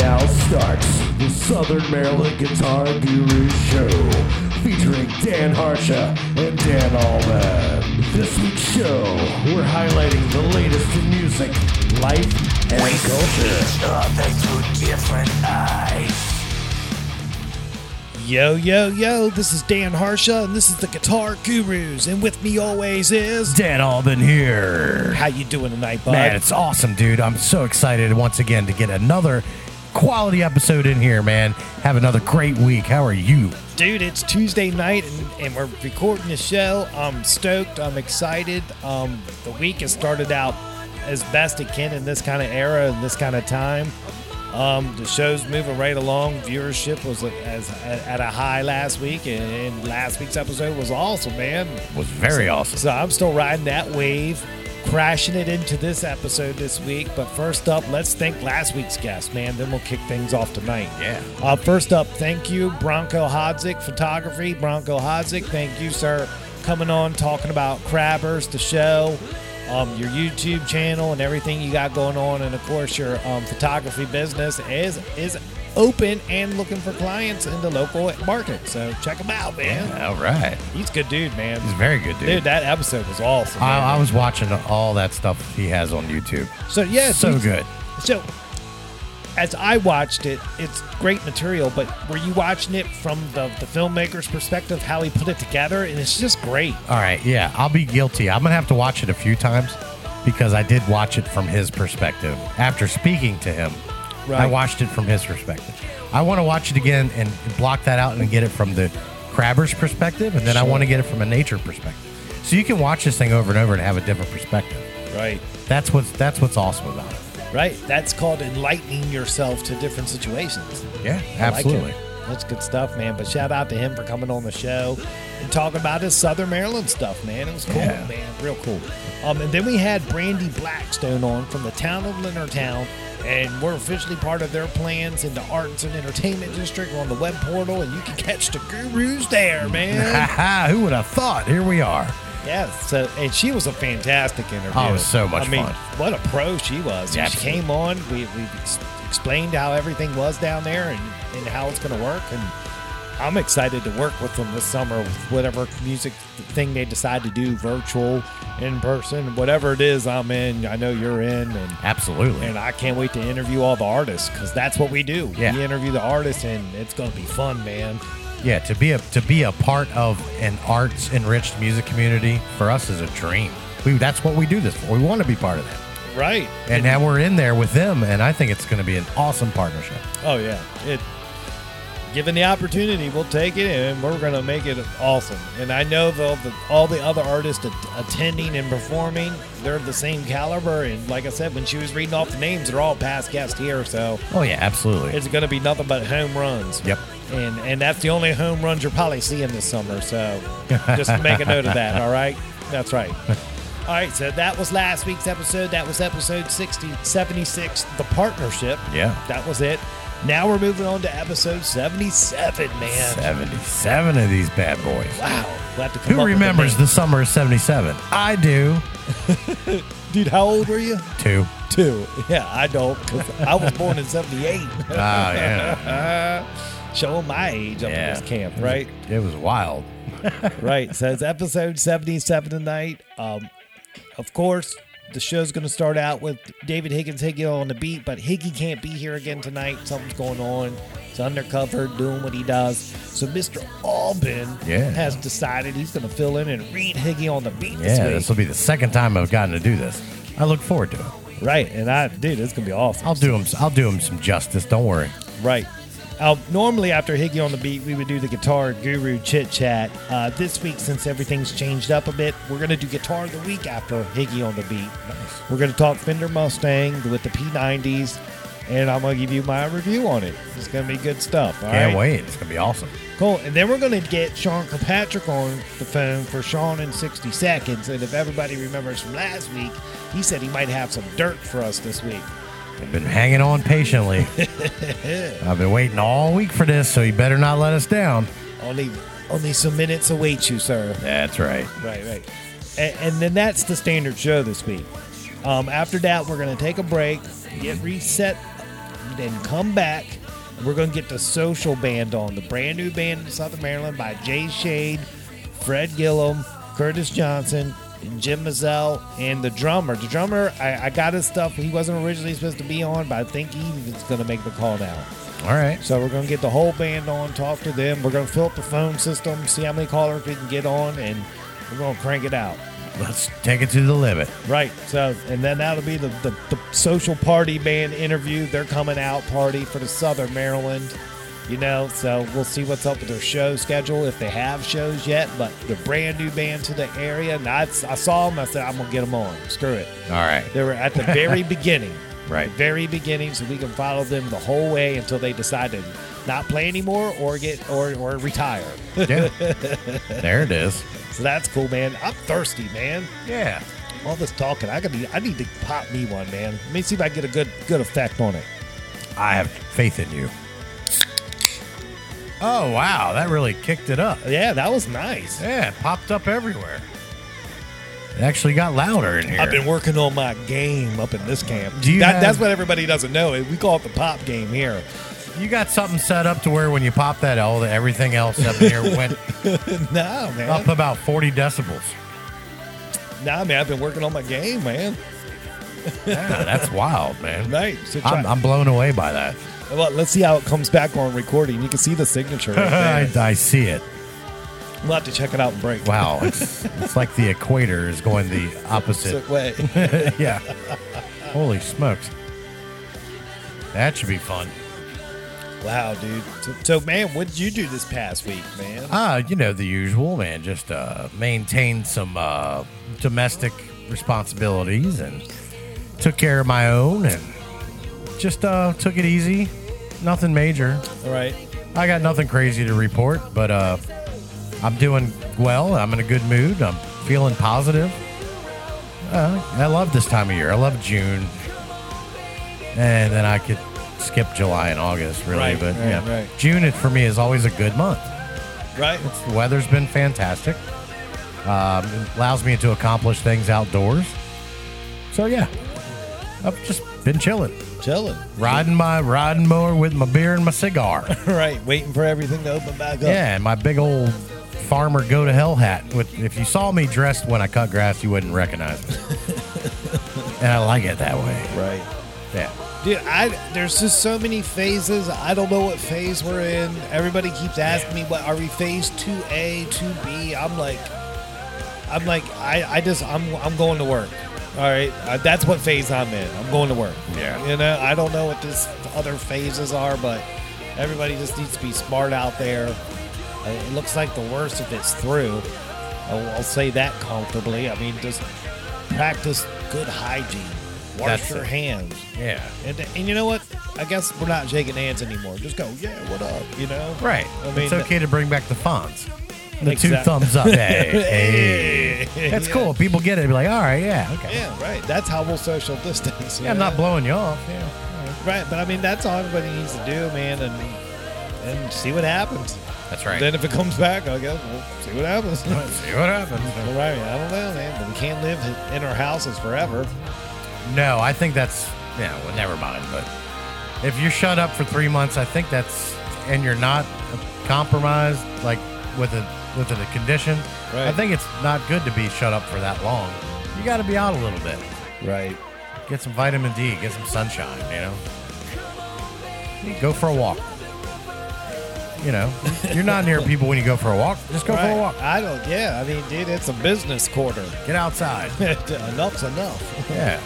Now starts the Southern Maryland Guitar Guru Show featuring Dan Harsha and Dan Alban. This week's show, we're highlighting the latest in music, life, and culture. other through different eyes. Yo, yo, yo, this is Dan Harsha, and this is the Guitar Gurus, and with me always is... Dan Alban here. How you doing tonight, bud? Man, it's awesome, dude. I'm so excited once again to get another quality episode in here, man. Have another great week. How are you? Dude, it's Tuesday night, and, and we're recording the show. I'm stoked. I'm excited. Um, the week has started out as best it can in this kind of era and this kind of time. Um, the show's moving right along. Viewership was at, as, at a high last week, and last week's episode was awesome, man. Was very awesome. So I'm still riding that wave, crashing it into this episode this week. But first up, let's thank last week's guest, man. Then we'll kick things off tonight. Yeah. Uh, first up, thank you, Bronco Hodzik Photography. Bronco Hodzik, thank you, sir, coming on talking about Crabbers, the show, um, your YouTube channel, and everything you got going on, and of course your um, photography business is is open and looking for clients in the local market. So check him out, man. All right. He's a good dude, man. He's a very good, dude. Dude, that episode was awesome. I, I was watching all that stuff he has on YouTube. so yeah, so good. So as I watched it, it's great material. But were you watching it from the, the filmmaker's perspective, how he put it together? And it's just great. All right, yeah, I'll be guilty. I'm gonna have to watch it a few times because I did watch it from his perspective. After speaking to him, I watched it from his perspective. I want to watch it again and block that out and get it from the crabber's perspective, and then I want to get it from a nature perspective. So you can watch this thing over and over and have a different perspective. Right. That's what's that's what's awesome about it. Right. That's called enlightening yourself to different situations. Yeah, I like absolutely. That's good stuff, man. But shout out to him for coming on the show and talking about his Southern Maryland stuff, man. It was cool, Yeah. man. Real cool. Um, and then we had Brandy Blackstone on from the town of Leonardtown, and we're officially part of their plans in the Arts and Entertainment District on the web portal, and you can catch the gurus there, man. Who would have thought? Here we are. yeah. So, and she was a fantastic interview. Oh, it was so much I mean, fun. what a pro she was. Yeah, she absolutely. came on. We we explained how everything was down there and, and how it's going to work. And I'm excited to work with them this summer with whatever music thing they decide to do, virtual, in person, whatever it is I'm in. I know you're in, and Absolutely. and I can't wait to interview all the artists because that's what we do. Yeah. We interview the artists, and it's going to be fun, man. yeah, to be a to be a part of an arts enriched music community for us is a dream. We that's what we do this for. We want to be part of that. Right. And now we're in there with them, and I think it's going to be an awesome partnership. Oh yeah, it. Given the opportunity, we'll take it, and we're gonna make it awesome. And I know the, the all the other artists at, attending and performing, they're the same caliber. And like I said, when she was reading off the names, they're all past guests here, so Oh yeah, absolutely. it's gonna be nothing but home runs. Yep. And and that's the only home runs you're probably seeing this summer. So just make a note of that. All right, that's right. All right, so that was last week's episode. That was episode 60, 76, the partnership. Yeah. That was it. Now we're moving on to episode 77, man. Seventy-seven of these bad boys. Wow. We'll have to come Who remembers the summer of '77? I do. Dude, how old were you? Two. Two. Yeah, I don't. I was born in 78. Oh yeah. Showing my age up in this camp, right? It was wild. right. So it's episode 77 tonight. Um, of course, the show's going to start out with David Higgins Higgy on the beat, but Higgy can't be here again tonight. Something's going on. He's undercover doing what he does. So Mr. Alban Yeah. has decided he's going to fill in and read Higgy on the beat this Yeah, week. this will be the second time I've gotten to do this. I look forward to it. Right. And I, dude, it's going to be awesome. I'll do him. I'll do him some justice. Don't worry. Right. Uh, normally, after Higgy on the beat, we would do the guitar guru chit chat. Uh, this week, since everything's changed up a bit, we're going to do guitar of the week after Higgy on the beat. We're going to talk Fender Mustang with the P90s, and I'm going to give you my review on it. It's going to be good stuff. all Can't right? wait. It's gonna be awesome. Cool. And then we're going to get Sean Kirkpatrick on the phone for Sean in 60 seconds. And if everybody remembers from last week, he said he might have some dirt for us this week. I've been hanging on patiently. I've been waiting all week for this, so you better not let us down. Only, only some minutes await you, sir. That's right. Right, right. And, and then that's the standard show this week. Um, after that, we're going to take a break, get reset, then come back. We're gonna get the social band on, the brand new band in Southern Maryland by Jay Shade, Fred Gillum, Curtis Johnson, and Jim Mizelle, and the drummer. The drummer, I, I got his stuff. He wasn't originally supposed to be on, but I think he's gonna make the call now. All right. So we're gonna get the whole band on, talk to them. We're gonna fill up the phone system, see how many callers we can get on, and we're gonna crank it out. Let's take it to the limit. Right. So, and then that'll be the, the, the social party band interview. They're coming out party for the Southern Maryland, you know. So we'll see what's up with their show schedule if they have shows yet. But the brand new band to the area, and I, I saw them. I said I'm gonna get them on. Screw it. All right. They were at the very beginning. Right. Very beginning, so we can follow them the whole way until they decide to not play anymore or get or or retire. Yeah. there it is. so that's cool, man. I'm thirsty, man. Yeah. All this talking, I could be. I need to pop me one, man. Let me see if I can get a good good effect on it. I have faith in you. Oh wow, that really kicked it up. Yeah, that was nice. Yeah, it popped up everywhere. It actually got louder in here. I've been working on my game up in this camp. Do you That- have- that's what everybody doesn't know. We call it the pop game here. you got something set up to where when you pop that L, that everything else up here went no, man. up about 40 decibels. Nah, man. I've been working on my game, man. Yeah, that's wild, man. Right. So try, I'm, I'm blown away by that. Well, let's see how it comes back on recording. You can see the signature. Right I, there. I see it. we'll have to check it out and break. Wow, it's, it's like the equator is going the opposite. Way. yeah. Holy smokes. That should be fun. wow, dude. So, so, man, what did you do this past week, man? Uh, you know, the usual, man. Just uh, maintain some uh, domestic responsibilities and took care of my own and just uh, took it easy. Nothing major. All right. I got nothing crazy to report, but uh, I'm doing well. I'm in a good mood. I'm feeling positive. Uh, I love this time of year. I love June, and then I could skip July and August, really. Right, but right, yeah, right. June it, for me is always a good month. Right. The weather's been fantastic. Um, it allows me to accomplish things outdoors. So yeah, I've just been chilling, Chilling. riding my riding mower with my beer and my cigar. right. Waiting for everything to open back up. Yeah, and my big old farmer go to hell hat. With if you saw me dressed when I cut grass, you wouldn't recognize me. and I like it that way. Right. Yeah. Dude, I there's just so many phases. I don't know what phase we're in. Everybody keeps asking me, "What are we phase two A, two B?" I'm like, I'm like, I, I just I'm I'm going to work. All right, uh, that's what phase I'm in. I'm going to work. Yeah. you know, I don't know what this other phases are, but everybody just needs to be smart out there. Uh, it looks like the worst if it's through. I'll, I'll say that comfortably. I mean, just practice good hygiene. Wash That's your it. hands. Yeah. And, and you know what? I guess we're not shaking hands anymore. Just go, yeah, what up? You know? Right. I mean, it's okay to bring back the Fonz. The two thumbs up. Hey, hey. That's Yeah. cool. People get it. Be like, all right, yeah, okay. Yeah, right. That's how we'll social distance. you Yeah, I'm not blowing you off. Yeah. Right, but I mean, that's all everybody needs to do, man, and and see what happens. That's right. Then if it comes back, I guess we'll see what happens. See what happens. All right, I don't know, man, but we can't live in our houses forever. No, I think that's yeah. Well, never mind. But if you're shut up for three months, I think that's and you're not compromised like with a with a condition. Right. I think it's not good to be shut up for that long. You got to be out a little bit. Right. Get some vitamin D. Get some sunshine. You know. Go for a walk. You know, you're not near people when you go for a walk. Just go for a walk. I don't. Yeah, I mean, dude, it's a business quarter. Get outside. Enough's enough. Yeah.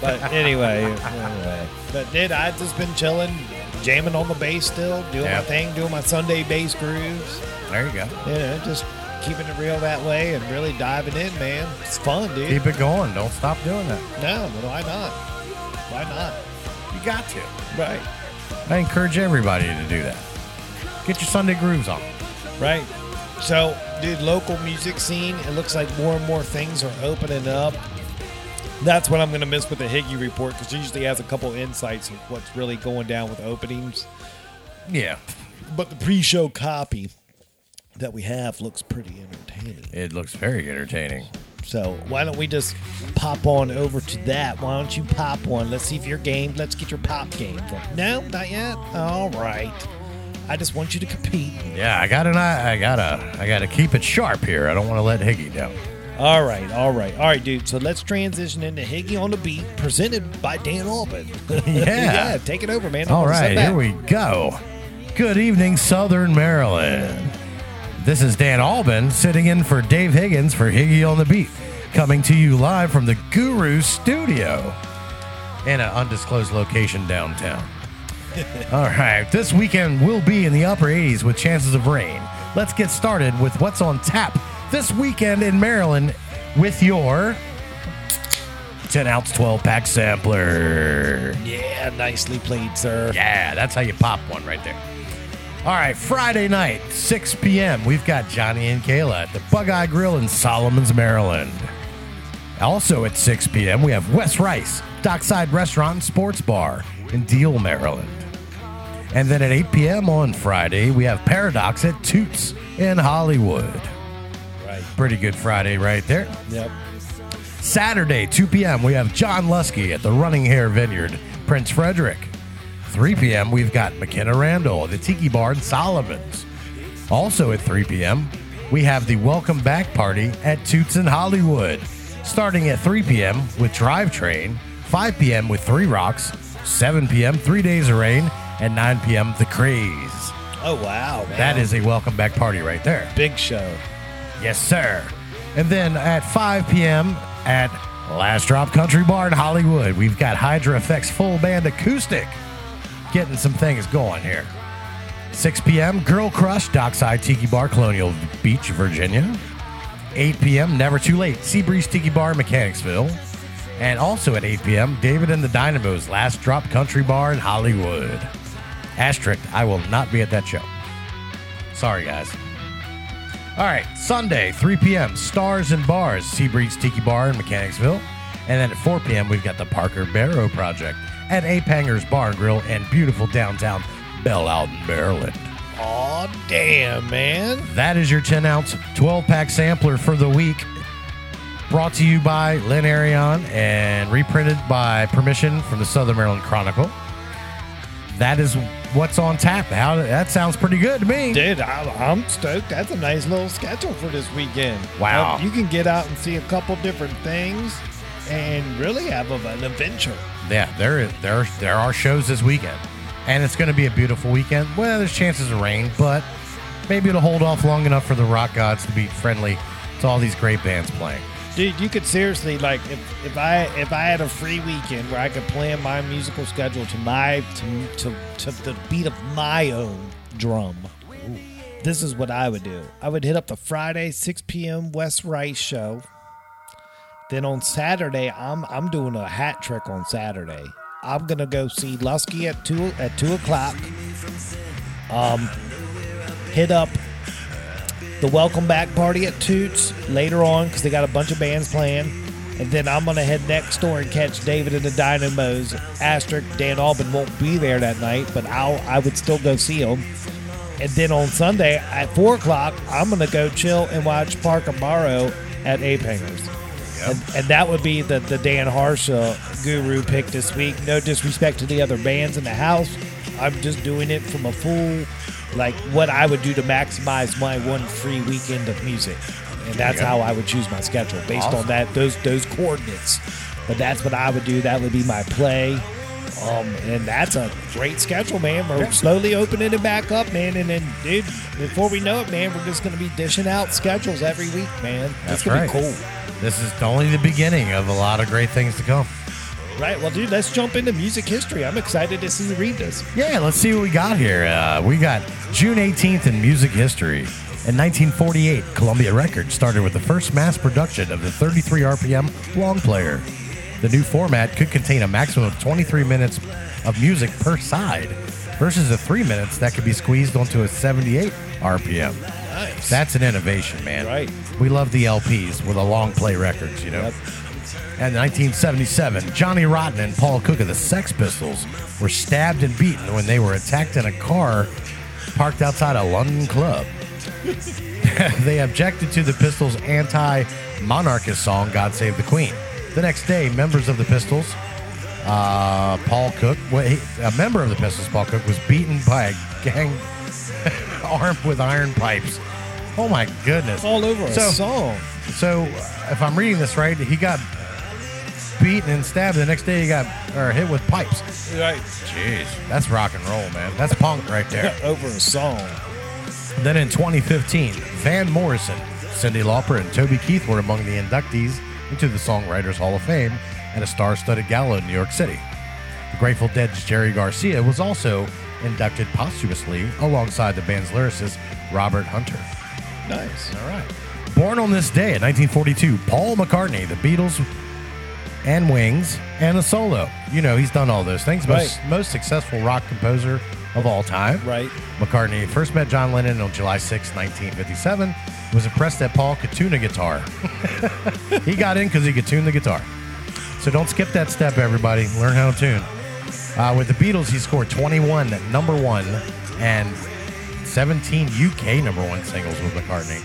But anyway, anyway. But dude, I've just been chilling, jamming on the bass still, doing Yeah. my thing, doing my Sunday bass grooves. There you go. You know, just keeping it real that way and really diving in, man. It's fun, dude. Keep it going. Don't stop doing that. No, but why not? Why not? You got to. Right. I encourage everybody to do that. Get your Sunday grooves on. Right. So, dude, local music scene, it looks like more and more things are opening up. That's what I'm going to miss with the Higgy report because he usually has a couple insights of what's really going down with openings. Yeah. But the pre show copy that we have looks pretty entertaining. It looks very entertaining. So why don't we just pop on over to that? Why don't you pop one? Let's see if you're game. Let's get your pop game. No, not yet. All right. I just want you to compete. Yeah, I gotta, I gotta, I gotta keep it sharp here. I don't want to let Higgy down. All right, all right, all right, dude. So let's transition into Higgy on the Beat, presented by Dan Alban. yeah, take it over, man. All right, here we go. Good evening, Southern Maryland. This is Dan Alban sitting in for Dave Higgins for Higgy on the Beat, coming to you live from the Guru Studio in an undisclosed location downtown. All right, this weekend will be in the upper 80s with chances of rain. Let's get started with what's on tap this weekend in Maryland with your 10 ounce 12 pack sampler. Yeah, nicely played, sir. Yeah, that's how you pop one right there. All right, Friday night, 6 p.m., we've got Johnny and Kayla at the Bug Eye Grill in Solomons, Maryland. Also at 6 p.m., we have Wes Rice, Dockside Restaurant and Sports Bar in Deal, Maryland. And then at 8 p.m. on Friday, we have Paradox at Toots in Hollywood. Right. Pretty good Friday right there. Yep. Saturday, 2 p.m., we have John Lusky at the Running Hare Vineyard, Prince Frederick. 3 p.m., we've got McKenna Randall at the Tiki Bar in Solomons. Also at 3 p.m., we have the Welcome Back Party at Toots in Hollywood. Starting at 3 p.m. with Drivetrain, 5 p.m. with Three Rocks, 7 p.m. Three Days of Rain, and 9 p.m. The Craze. Oh wow, man. That is a welcome back party right there. big show. Yes, sir. And then at 5 p.m. at Last Drop Country Bar in Hollywood, we've got Hydra Effects Full Band Acoustic getting some things going here. 6 p.m. Girl Crush Dockside Tiki Bar, Colonial Beach, Virginia. 8 p.m. Never Too Late Seabreeze Tiki Bar, Mechanicsville. And also at 8 p.m., David and the Dynamos Last Drop Country Bar in Hollywood. Asterisk, I will not be at that show. Sorry, guys. All right, Sunday, 3 p.m., Stars and Bars, Seabreeze Tiki Bar in Mechanicsville. And then at 4 p.m., we've got the Parker Barrow Project at Ape Hangers Bar and Grill in beautiful downtown Bel Alton, Maryland. Aw, damn, man. That is your 10 ounce, 12 pack sampler for the week. Brought to you by Lynn Arion and reprinted by permission from the Southern Maryland Chronicle. That is what's on tap. How that sounds pretty good to me. Dude, I, I'm stoked. That's a nice little schedule for this weekend. Wow. You can get out and see a couple different things and really have a- an adventure. Yeah, there is there there are shows this weekend, and it's going to be a beautiful weekend. Well, there's chances of rain, but maybe it'll hold off long enough for the rock gods to be friendly to all these great bands playing. Dude, you could seriously like if, if I if I had a free weekend where I could plan my musical schedule to my to to, to the beat of my own drum. This is what I would do. I would hit up the Friday 6 p.m. Wes Rice show. Then on Saturday, I'm I'm doing a hat trick on Saturday. I'm gonna go see Lusky at two at two o'clock. Um, hit up the welcome back party at Toots later on because they got a bunch of bands playing. And then I'm to head next door and catch David and the Dynamos. Asterisk, Dan Alban won't be there that night, but I'll, I would still go see him. And then on Sunday at 4 o'clock, I'm to go chill and watch Parker Barrow at Ape Hangers. And, and that would be the, the Dan Harsha guru pick this week. No disrespect to the other bands in the house. I'm just doing it from a full, like what I would do to maximize my one free weekend of music. And that's how I would choose my schedule based on that those those coordinates. But that's what I would do. That would be my play. Um, and that's a great schedule, man. We're slowly opening it back up, man. And then, dude, before we know it, man, we're just gonna be dishing out schedules every week, man. That's It's gonna right. be cool. This is only the beginning of a lot of great things to come. Right. Well, dude, let's jump into music history. I'm excited to see you read this. Yeah, let's see what we got here. Uh, we got June 18th in music history. In 1948, Columbia Records started with the first mass production of the 33 RPM long player. The new format could contain a maximum of 23 minutes of music per side versus the three minutes that could be squeezed onto a 78 RPM. Nice. That's an innovation, man. Right. We love the LPs with the long play records, you know. Yep. And 1977, Johnny Rotten and Paul Cook of the Sex Pistols were stabbed and beaten when they were attacked in a car parked outside a London club. they objected to the Pistols' anti-monarchist song "God Save the Queen." The next day, members of the Pistols, uh, Paul Cook, well, he- a member of the Pistols, Paul Cook, was beaten by a gang armed with iron pipes. Oh my goodness! All over a So- song. So, if I'm reading this right, he got beaten and stabbed. The next day, he got or hit with pipes. Right. Jeez, that's rock and roll, man. That's punk right there. over a song. then in 2015, Van Morrison, Cyndi Lauper, and Toby Keith were among the inductees into the Songwriters Hall of Fame at a star-studded gala in New York City. The Grateful Dead's Jerry Garcia was also inducted posthumously alongside the band's lyricist Robert Hunter. Nice. All right. Born on this day in 1942, Paul McCartney, the Beatles and Wings, and a solo. You know, he's done all those things. Most, most successful rock composer of all time. Right. McCartney first met John Lennon on July 6, 1957. Was impressed that Paul could tune a guitar. he got in because he could tune the guitar. So don't skip that step, everybody. Learn how to tune. Uh, with the Beatles, he scored 21 number one and 17 UK number one singles with McCartney,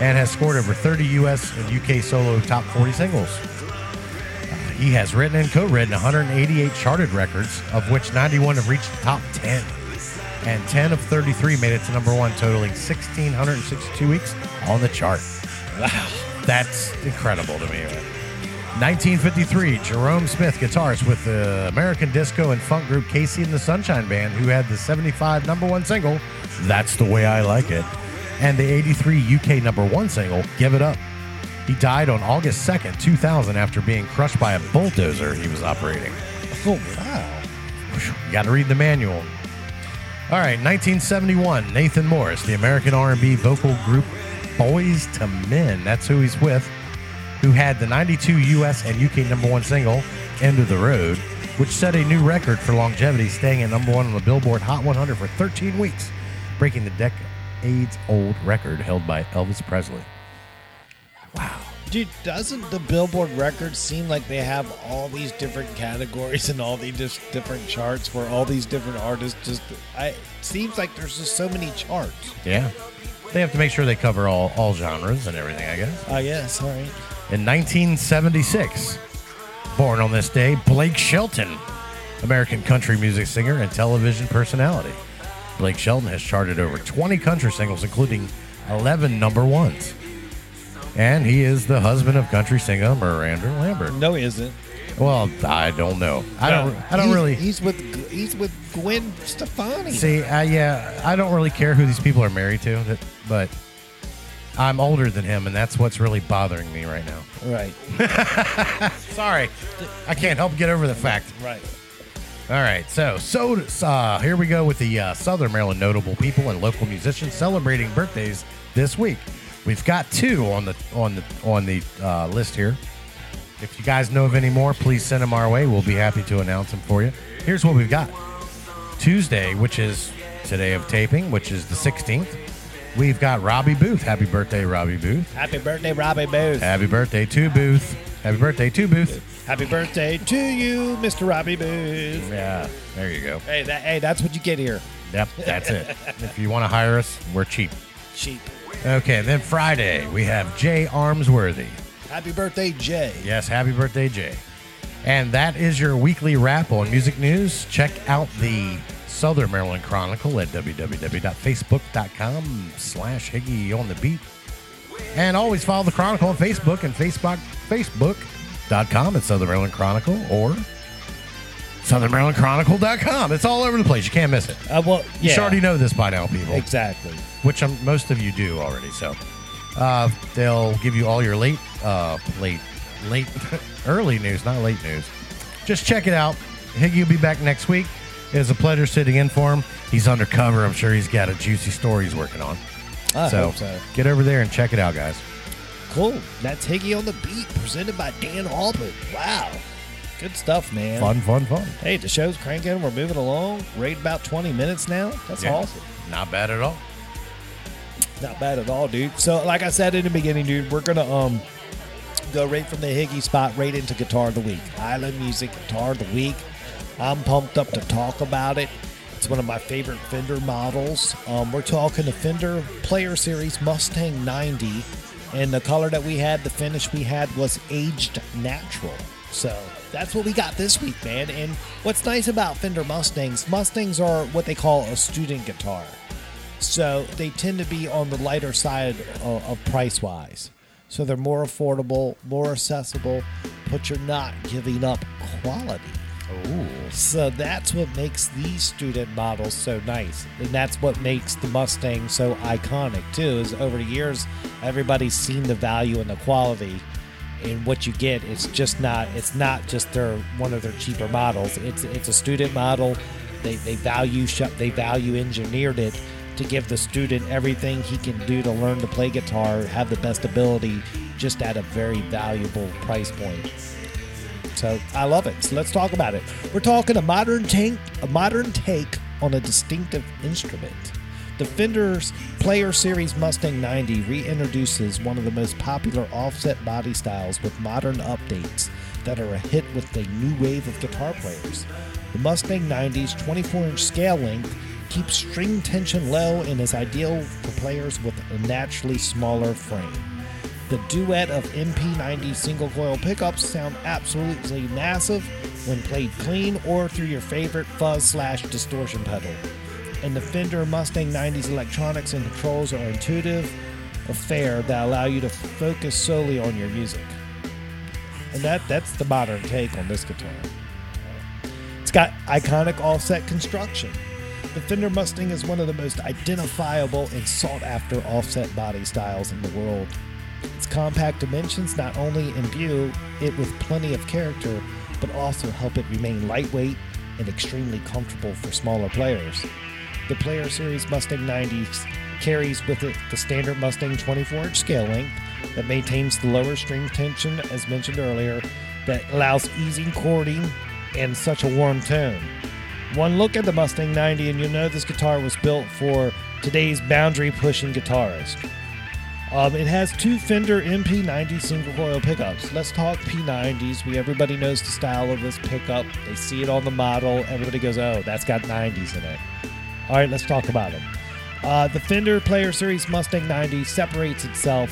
and has scored over 30 US and UK solo top 40 singles. Uh, he has written and co-written 188 charted records, of which 91 have reached the top 10, and 10 of 33 made it to number one, totaling 1,662 weeks on the chart. Wow, that's incredible to me. 1953, Jerome Smith, guitarist with the American disco and funk group KC and the Sunshine Band, who had the 75 number one single, That's the Way I Like It, and the 83 UK number one single, Give It Up. He died on August 2nd, 2000, after being crushed by a bulldozer he was operating. Oh wow. You got to read the manual. All right, 1971, Nathan Morris, the American R&B vocal group Boyz II Men. That's who he's with. Who had the 92 U.S. and UK number one single "End of the Road," which set a new record for longevity, staying at number one on the Billboard Hot 100 for 13 weeks, breaking the decades-old record held by Elvis Presley. Wow. Dude, doesn't the Billboard records seem like they have all these different categories and all these different charts where all these different artists just I it seems like there's just so many charts. Yeah, they have to make sure they cover all all genres and everything. I guess. I guess, all right. In 1976, born on this day, Blake Shelton, American country music singer and television personality. Blake Shelton has charted over 20 country singles, including 11 number ones. And he is the husband of country singer Miranda Lambert. No, he isn't. Well, I don't know. I don't. I don't He's- really He's with he's with Gwen Stefani. see. Uh, yeah, I don't really care who these people are married to, but I'm older than him, and that's what's really bothering me right now. Right. Sorry, I can't help get over the fact. Right. All right, so so uh, here we go with the uh, Southern Maryland notable people and local musicians celebrating birthdays this week. We've got two on the on the on the uh, list here. If you guys know of any more, please send them our way. We'll be happy to announce them for you. Here's what we've got: Tuesday, which is today of taping, which is the 16th. We've got Robbie Booth. Happy birthday, Robbie Booth! Happy birthday, Robbie Booth. Happy birthday to Booth. Happy birthday to Booth. Happy birthday to you, Mr. Robbie Booth. Yeah, there you go. Hey, that hey, that's what you get here. Yep, that's it. if you want to hire us, we're cheap. Cheap. Okay, then Friday, we have Jay Armsworthy. Happy birthday, Jay. Yes, happy birthday, Jay. And that is your weekly wrap on music news. Check out the Southern Maryland Chronicle at www.facebook.com slash Higgy on the beat. And always follow the Chronicle on Facebook and Facebook, Facebook.com at Southern Maryland Chronicle or SouthernMarylandChronicle.com. It's all over the place. You can't miss it. Uh, well, You should already know this by now, people exactly. which um, most of you do already. So uh, they'll give you all your late, uh, late, late, early news, not late news. Just check it out. Higgy will be back next week. It is a pleasure sitting in for him. He's undercover. I'm sure he's got a juicy story he's working on. I so, hope so. get over there and check it out, guys. Cool. That's Higgy on the beat, presented by Dan Albert. Wow. Good stuff, man. Fun, fun, fun. Hey, the show's cranking. We're moving along. Rate about 20 minutes now. That's Yeah. awesome. Not bad at all. Not bad at all, dude. So, like I said in the beginning, dude, we're gonna um go right from the Higgy spot right into Guitar of the Week. Island Music Guitar of the Week. I'm pumped up to talk about it. It's one of my favorite Fender models. Um, we're talking the Fender Player Series Mustang 90, and the color that we had, the finish we had, was aged natural. So that's what we got this week, man. And what's nice about Fender Mustangs, Mustangs are what they call a student guitar. So they tend to be on the lighter side of, of price wise. So they're more affordable, more accessible, but you're not giving up quality. So that's what makes these student models so nice. And that's what makes the Mustang so iconic too, is over the years everybody's seen the value and the quality and what you get. It's just not it's not just their one of their cheaper models. It's it's a student model. They they value shop they value engineered it to give the student everything he can do to learn to play guitar, have the best ability, just at a very valuable price point. So I love it. So let's talk about it. We're talking a modern tank, a modern take on a distinctive instrument. The Fender's Player Series Mustang 90 reintroduces one of the most popular offset body styles with modern updates that are a hit with the new wave of guitar players. The Mustang 90's 24 inch scale length keeps string tension low and is ideal for players with a naturally smaller frame. The duet of MP90 single coil pickups sound absolutely massive when played clean or through your favorite fuzz slash distortion pedal. And the Fender Mustang 90's electronics and controls are intuitive affair that allow you to focus solely on your music. And that that's the modern take on this guitar. It's got iconic offset construction. The Fender Mustang is one of the most identifiable and sought after offset body styles in the world. Its compact dimensions not only imbue it with plenty of character, but also help it remain lightweight and extremely comfortable for smaller players. The Player Series Mustang 90s carries with it the standard Mustang 24 inch scale length that maintains the lower string tension, as mentioned earlier, that allows easy chording and such a warm tone. One look at the Mustang 90 and you'll know this guitar was built for today's boundary pushing guitarist. Um, it has two Fender MP90 single coil pickups. Let's talk P90s. We everybody knows the style of this pickup. They see it on the model. Everybody goes, "Oh, that's got 90s in it." All right, let's talk about it. Uh, the Fender Player Series Mustang 90 separates itself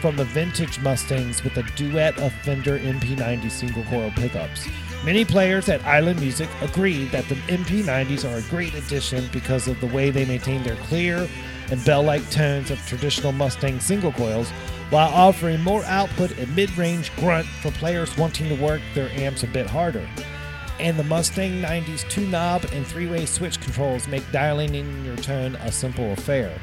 from the vintage Mustangs with a duet of Fender MP90 single coil pickups. Many players at Island Music agree that the MP90s are a great addition because of the way they maintain their clear and bell like tones of traditional Mustang single coils while offering more output and mid range grunt for players wanting to work their amps a bit harder. And the Mustang 90's two knob and three way switch controls make dialing in your tone a simple affair.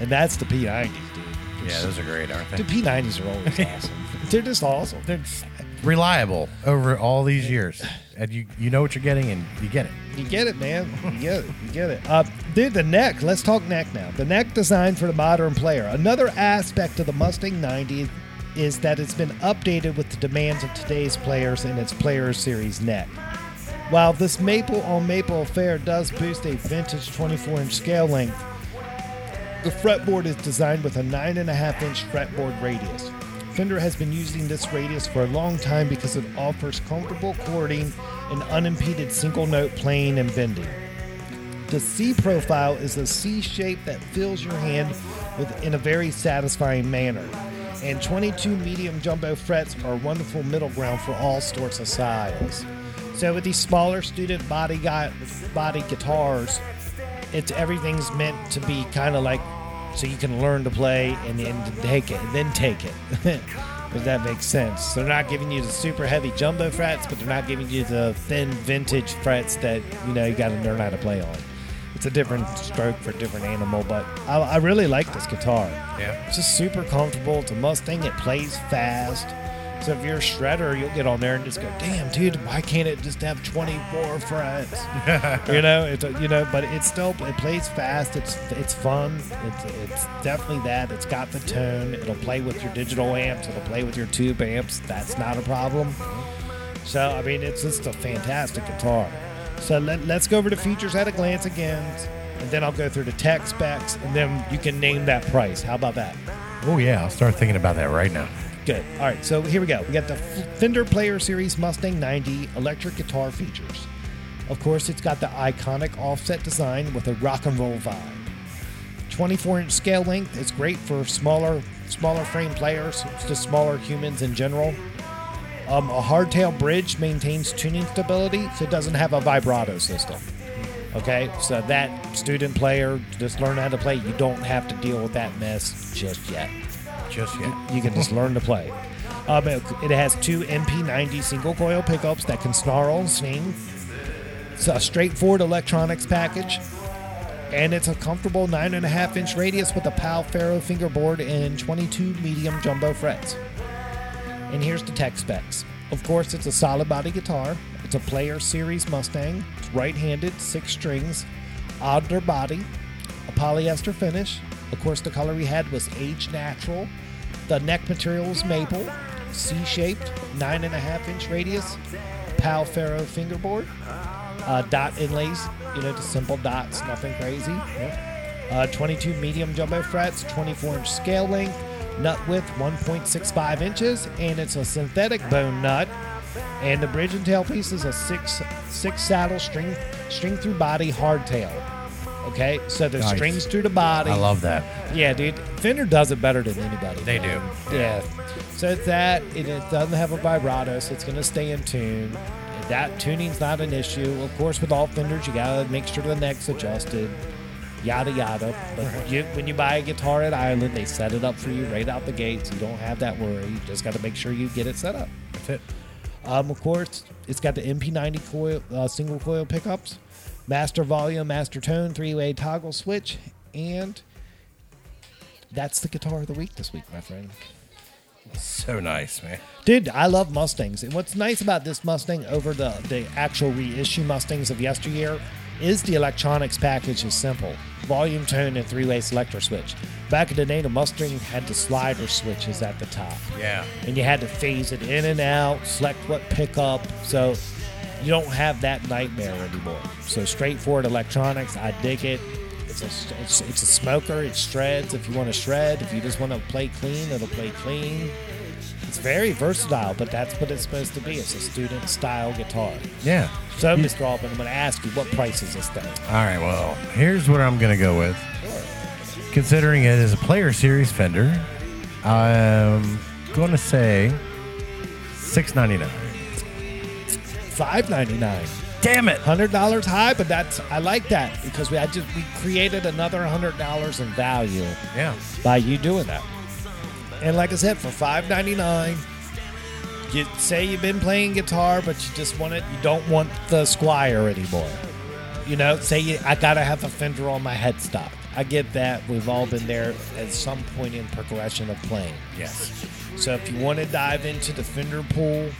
And that's the P90s, dude. Yeah, those are great, aren't they? The? P90s are always awesome. They're just awesome. They're just reliable over all these years, and you you know what you're getting, and you get it. You get it, man. You get it. You get it. Uh, dude, the neck. Let's talk neck now. The neck design for the modern player. Another aspect of the Mustang 90 is that it's been updated with the demands of today's players in its Player Series neck. While this maple on maple affair does boost a vintage 24 inch scale length, the fretboard is designed with a 9.5 inch fretboard radius. Fender has been using this radius for a long time because it offers comfortable chording and unimpeded single note playing and bending. The C profile is a C shape that fills your hand with, in a very satisfying manner. And 22 medium jumbo frets are a wonderful middle ground for all sorts of styles. So with these smaller student body guy, body guitars, it's everything's meant to be kind of like so you can learn to play and then take it and then take it if that makes sense they're not giving you the super heavy jumbo frets but they're not giving you the thin vintage frets that you know you got to learn how to play on it's a different stroke for a different animal but I, I really like this guitar. Yeah. it's just super comfortable. It's a mustang. It plays fast. So if you're a shredder you'll get on there and just go damn dude why can't it just have 24 frets? You know it's you know but it's still it plays fast. It's it's fun. It's it's definitely that. It's got the tone. It'll play with your digital amps. It'll play with your tube amps. That's not a problem. So i mean it's just a fantastic guitar so let, let's go over the features at a glance again and then i'll go through the tech specs and then you can name that price how about that Oh yeah, I'll start thinking about that right now. Good. All right, so here we go. We got the Fender Player Series Mustang 90 electric guitar features. Of course, it's got the iconic offset design with a rock and roll vibe. 24 inch scale length is great for smaller smaller frame players, just smaller humans in general. Um, a hardtail bridge maintains tuning stability, so it doesn't have a vibrato system. Okay, so that student player just learn how to play. You don't have to deal with that mess just yet. Just yet. You can just learn to play. Um, it, it has two MP90 single coil pickups that can snarl and swing. It's a straightforward electronics package, and it's a comfortable nine and a half inch radius with a Pau Ferro fingerboard and 22 medium jumbo frets. And here's the tech specs. Of course, it's a solid body guitar. It's a Player Series Mustang. It's right-handed, six strings, alder body, a polyester finish. Of course, the color we had was aged natural. The neck material was maple, and a half inch radius, Pau Ferro fingerboard, uh, dot inlays. You know, just simple dots, nothing crazy. Uh, 22 medium jumbo frets, 24 inch scale length, nut width 1.65 inches, and it's a synthetic bone nut. And the bridge and tail piece is a six six saddle string string through body hardtail. Okay, so there's Nice. strings through the body. I love that. Yeah, dude. Fender does it better than anybody. They do. Yeah. So it's that. It, it doesn't have a vibrato, so it's going to stay in tune. That tuning's not an issue. Of course, with all Fenders, you got to make sure the neck's adjusted. Yada yada. But you, when you buy a guitar at Island, they set it up for you right out the gate, so you don't have that worry. You just got to make sure you get it set up. That's it. Um, of course, it's got the MP90 coil, uh, single coil pickups, master volume, master tone, three way toggle switch, and that's the guitar of the week this week, my friend. So nice, man. Dude, I love Mustangs. And what's nice about this Mustang over the, the actual reissue Mustangs of yesteryear is the electronics package is simple. Volume tone and three way selector switch. Back in the day, the Mustang had the slider switches at the top Yeah. and you had to phase it in and out, select what pickup. So you don't have that nightmare anymore. So straightforward electronics, I dig it. It's a it's, it's a smoker. It shreds if you want to shred. If you just want to play clean, it'll play clean. It's very versatile, but that's what it's supposed to be. It's a student style guitar. Yeah. So, Mr. Alban, I'm going to ask you, what price is this thing? All right. Well, here's what I'm going to go with. Considering it is a player series Fender, um, I'm going to say six ninety nine. Five ninety nine. Damn it! Hundred dollars high, but that's I like that because we I just we created another hundred dollars in value Yeah. by you doing that. And like I said, for five ninety nine, you say you've been playing guitar, but you just want it. You don't want the Squier anymore. You know, say you, I gotta have a Fender on my headstock. I get that. We've all been there at some point in progression of playing. Yes. So if you want to dive into the Fender pool,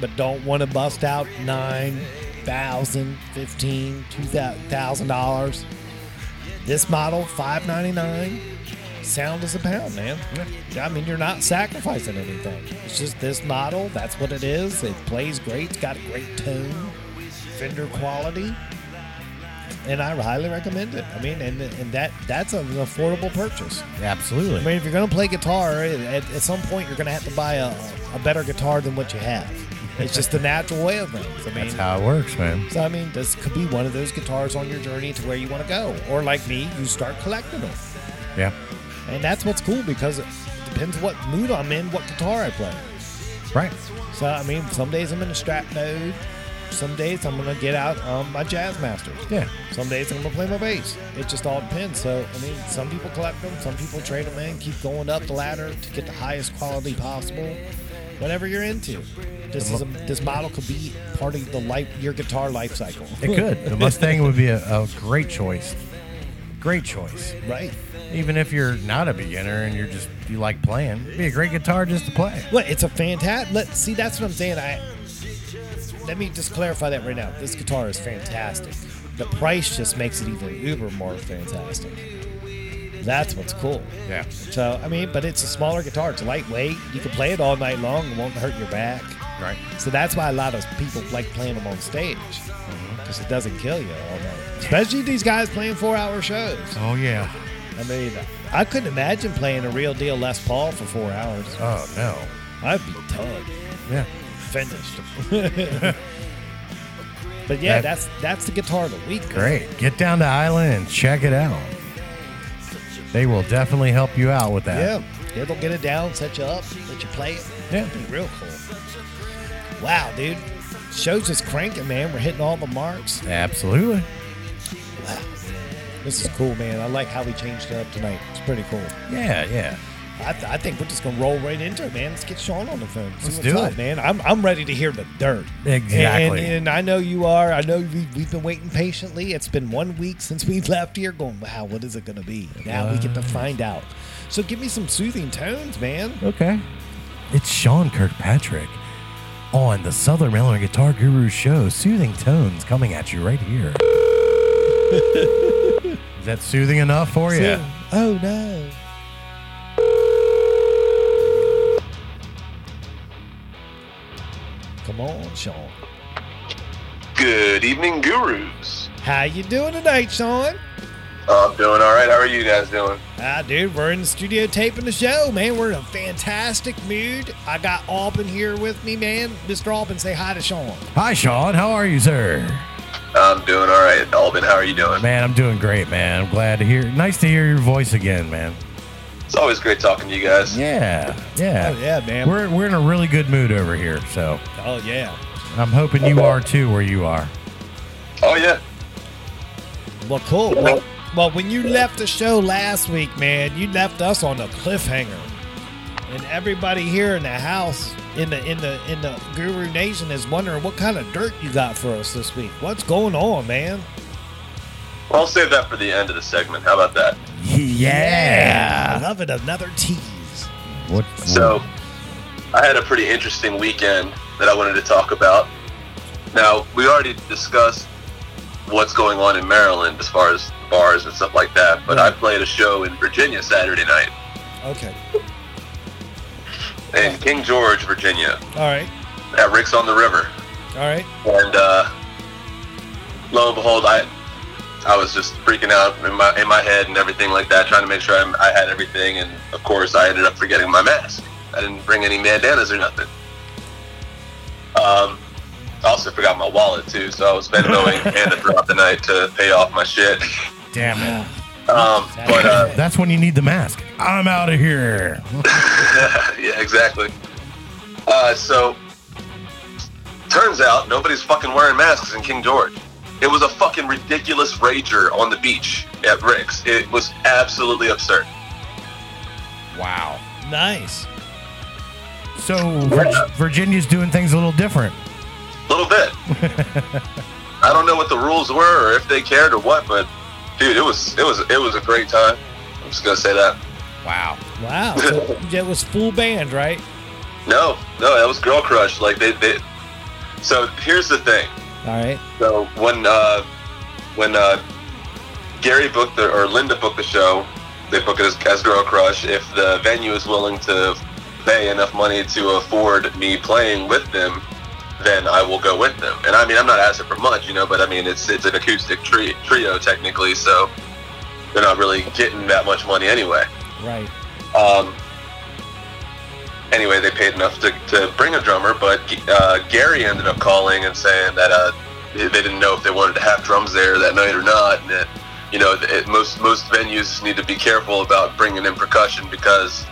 but don't want to bust out nine thousand, fifteen, two thousand dollars, this model five ninety nine. Sound is a pound, man. Yeah. I mean, you're not sacrificing anything. It's just this model. That's what it is. It plays great. It's got a great tone, Fender quality, and I highly recommend it. I mean, and and that that's an affordable purchase. Absolutely. I mean, if you're going to play guitar, at, at some point you're going to have to buy a, a better guitar than what you have. It's just the natural way of things. I mean, That's how it works, man. so I mean, this could be one of those guitars on your journey to where you want to go, or like me, you start collecting them, Yeah. And that's what's cool because it depends what mood I'm in, what guitar I play. Right. So I mean, some days I'm in a strap mode, some days I'm gonna get out on my jazz masters. Yeah. Some days I'm gonna play my bass. It just all depends. So I mean, some people collect them, some people trade them in, keep going up the ladder to get the highest quality possible. Whatever you're into, this is a, this model could be part of the life your guitar life cycle. It could. The Mustang would be a, a great choice. Great choice. right? Even if you're not a beginner and you're just you like playing, it'd be a great guitar just to play. Well, it's a fantastic. Let see. That's what I'm saying. I let me just clarify that right now. This guitar is fantastic. The price just makes it even uber more fantastic. That's what's cool. Yeah. So I mean, but it's a smaller guitar. It's lightweight. You can play it all night long. It won't hurt your back. Right. So that's why a lot of people like playing them on stage mm-hmm. because it doesn't kill you all night. Especially these guys playing four-hour shows. Oh yeah. I mean, I couldn't imagine playing a real deal Les Paul for four hours. Oh no. I'd be done, Yeah. finished. But yeah, That- that's that's the guitar of the week. Great. Get down to Island and check it out. They will definitely help you out with that. Yeah, yeah, they'll get it down, set you up, let you play it. Yeah. Be real cool. Wow, dude. Show's just cranking, man. We're hitting all the marks. Absolutely. This is cool, man. I like how we changed it up tonight. It's pretty cool. Yeah, yeah. I, th- I think we're just gonna roll right into it, man. Let's get Sean on the phone. Let's what's do up, it. man. I'm, I'm ready to hear the dirt. Exactly. And, and I know you are. I know we, we've been waiting patiently. It's been one week since we left here, going, wow, what is it gonna be? Now we get to find out. So give me some soothing tones, man. Okay. It's Sean Kirkpatrick on the Southern Miller Guitar Guru Show. Soothing tones coming at you right here. Is that soothing enough for you? Oh no. Come on, Sean. Good evening, gurus. How you doing tonight, Sean? I'm doing all right. How are you guys doing? Ah, dude, we're in the studio taping the show, man. We're in a fantastic mood. I got Alban here with me, man. Mr. Alban, say hi to Sean. Hi, Sean. How are you, sir? I'm doing all right. Alban. how are you doing? Man, I'm doing great, man. I'm glad to hear. Nice to hear your voice again, man. It's always great talking to you guys. Yeah, yeah. Oh, yeah, man. We're we're in a really good mood over here, so oh, yeah. I'm hoping you are too, where you are. Oh yeah. Well, cool. Well, well, when you left the show last week, man, you left us on a cliffhanger, and everybody here in the house, in the in the in the Guru Nation, is wondering what kind of dirt you got for us this week. What's going on, man? Well, I'll save that for the end of the segment. How about that? I Yeah. love it. Another tease. What? So, I had a pretty interesting weekend that I wanted to talk about. Now, we already discussed what's going on in Maryland as far as bars and stuff like that, but I played a show in Virginia Saturday night Okay. In King George, Virginia, All right. at Rick's on the River. All right. and uh, lo and behold, I I was just freaking out in my in my head and everything like that, trying to make sure I'm, I had everything, and of course, I ended up forgetting my mask. I didn't bring any bandanas or nothing. Um, I also forgot my wallet too, so I was Venmoing and throughout the night to pay off my shit. Damn it. Um, but uh, That's when you need the mask. I'm out of here. yeah, exactly. Uh, so, turns out nobody's fucking wearing masks in King George. It was a fucking ridiculous rager on the beach at Rick's. It was absolutely absurd. Wow. Nice. So Vir- Virginia's doing things a little different. A little bit. I don't know what the rules were or if they cared or what, but dude, it was it was it was a great time. I'm just gonna say that. Wow. Wow. So it was full band, right? No, no, that was Girl Crush. Like they, they. So here's the thing. All right. So when uh, when uh, Gary booked the or Linda booked the show, they book it as, as Girl Crush. If the venue is willing to pay enough money to afford me playing with them, then I will go with them. And I mean, I'm not asking for much, you know, but I mean, it's it's an acoustic tri- trio technically, so they're not really getting that much money anyway. Right. Um, anyway, they paid enough to, to bring a drummer, but uh, Gary ended up calling and saying that uh, they didn't know if they wanted to have drums there that night or not, and that you know it, most most venues need to be careful about bringing in percussion because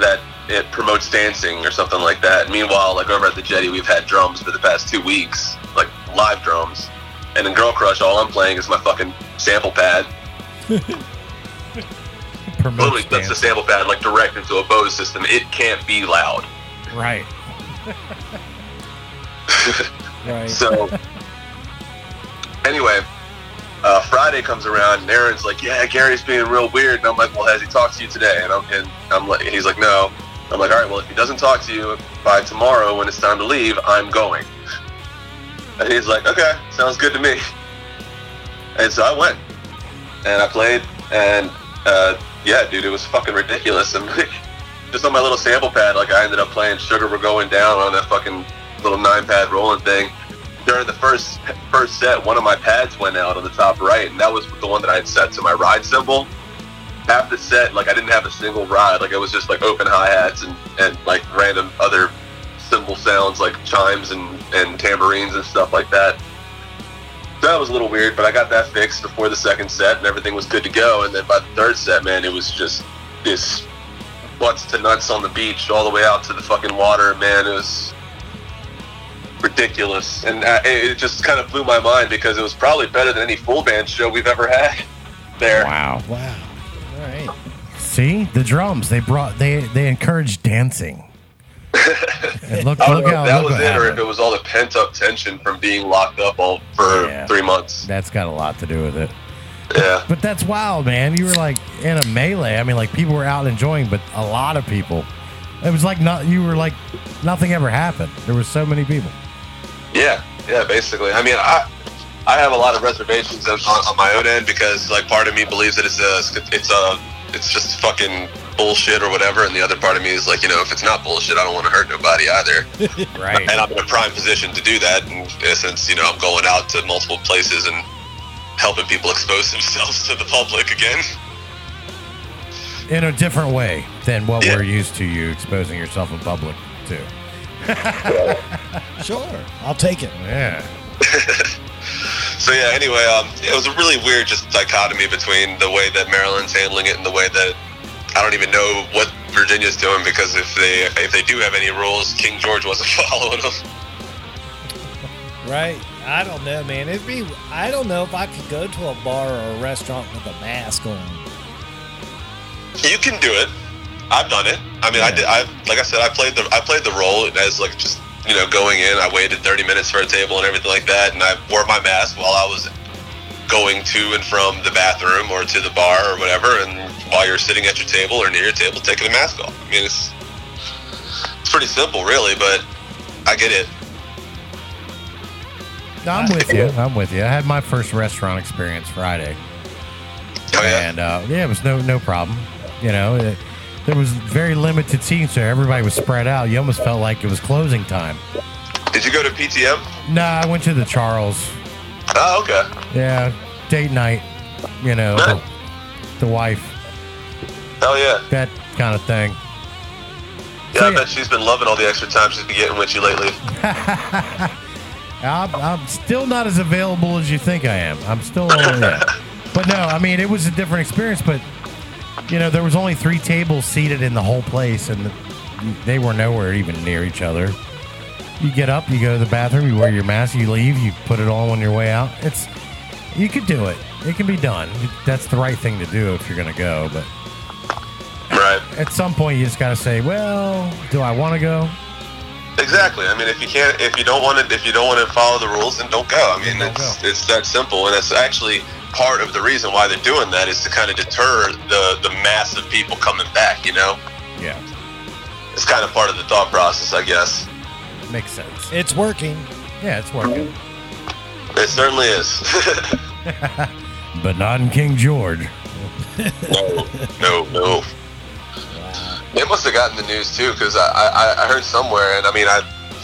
that it promotes dancing or something like that. Meanwhile, like over at the Jetty, we've had drums for the past two weeks, like live drums, and in Girl Crush, all I'm playing is my fucking sample pad literally that's the sample pad like direct into a Bose system. It can't be loud. Right. Right. So anyway, uh, Friday comes around and Aaron's like, "Yeah, Gary's being real weird." And I'm like, "Well, has he talked to you today?" And I'm and I'm like, he's like, "No." I'm like, "All right, well, if he doesn't talk to you by tomorrow when it's time to leave, I'm going." And he's like, "Okay, sounds good to me." And so I went and I played and uh, yeah, dude, it was fucking ridiculous. And just on my little sample pad, like I ended up playing "Sugar We're Going Down" on that fucking little nine pad rolling thing. During the first first set, one of my pads went out on the top right, and that was the one that I had set to my ride cymbal. Half the set, like I didn't have a single ride, like it was just like open hi hats and, and like random other cymbal sounds like chimes and, and tambourines and stuff like that. that was a little weird, but I got that fixed before the second set, and everything was good to go. And then by the third set, man, it was just this butts to nuts on the beach, all the way out to the fucking water. Man, it was ridiculous, and uh, it it just kind of blew my mind because it was probably better than any full band show we've ever had there. Wow. Wow. All right. See the drums. They brought they they encouraged dancing. And look I don't look know if how that look was what it, or if it was all the pent up tension from being locked up all for Yeah. three months. That's got a lot to do with it. Yeah. But that's wild, man. You were like in a melee. I mean, like people were out enjoying, but a lot of people. It was like not. You were like nothing ever happened. There were so many people. Yeah, yeah, basically. I mean, I I have a lot of reservations on, on my own end because like part of me believes that it's a it's a it's just fucking bullshit or whatever, and the other part of me is like, you know, if it's not bullshit, I don't want to hurt nobody either. Right. and I'm in a prime position to do that, and since you know I'm going out to multiple places and helping people expose themselves to the public again. in a different way than what Yeah. we're used to. You exposing yourself in public to. Sure. I'll take it. Yeah. So yeah, anyway, um, it was a really weird just dichotomy between the way that Maryland's handling it and the way that I don't even know what Virginia's doing because if they if they do have any rules, King George wasn't following them. Right. I don't know, man. It'd be. I don't know if I could go to a bar or a restaurant with a mask on. You can do it. I've done it. I mean, I did. I like I said, I played the I played the role as like just you know going in. I waited 30 minutes for a table and everything like that, and I wore my mask while I was going to and from the bathroom or to the bar or whatever. And while you're sitting at your table or near your table, taking the mask off. I mean, it's it's pretty simple, really, but I get it. I'm with you. I'm with you. I had my first restaurant experience Friday, Oh yeah. and uh, yeah, it was no no problem. You know, it, there was very limited seating, so everybody was spread out. You almost felt like it was closing time. Did you go to PTM? Nah, I went to the Charles. Oh, okay. Yeah, date night. You know, the, the wife, Hell yeah. that kind of thing. Yeah, So, I yeah. bet she's been loving all the extra time she's been getting with you lately. I'm, I'm still not as available as you think I am. I'm still, yeah. But no, I mean, it was a different experience. But you know, there was only three tables seated in the whole place, and they were nowhere even near each other. You get up, you go to the bathroom, you wear your mask, you leave, you put it on on your way out. It's you could do it. It can be done. That's the right thing to do if you're going to go. But Right. at some point, you just got to say, well, do I want to go? Exactly. I mean, if you can't, if you don't want to, if you don't want to follow the rules, then don't go. I mean, it's go. it's that simple, and that's actually part of the reason why they're doing that is to kind of deter the the mass of people coming back. You know, Yeah, it's kind of part of the thought process, I guess. makes sense. It's working. Yeah, it's working. It certainly is. But not in King George. no, no, no. They must have gotten the news too, because I, I I heard somewhere, and I mean, I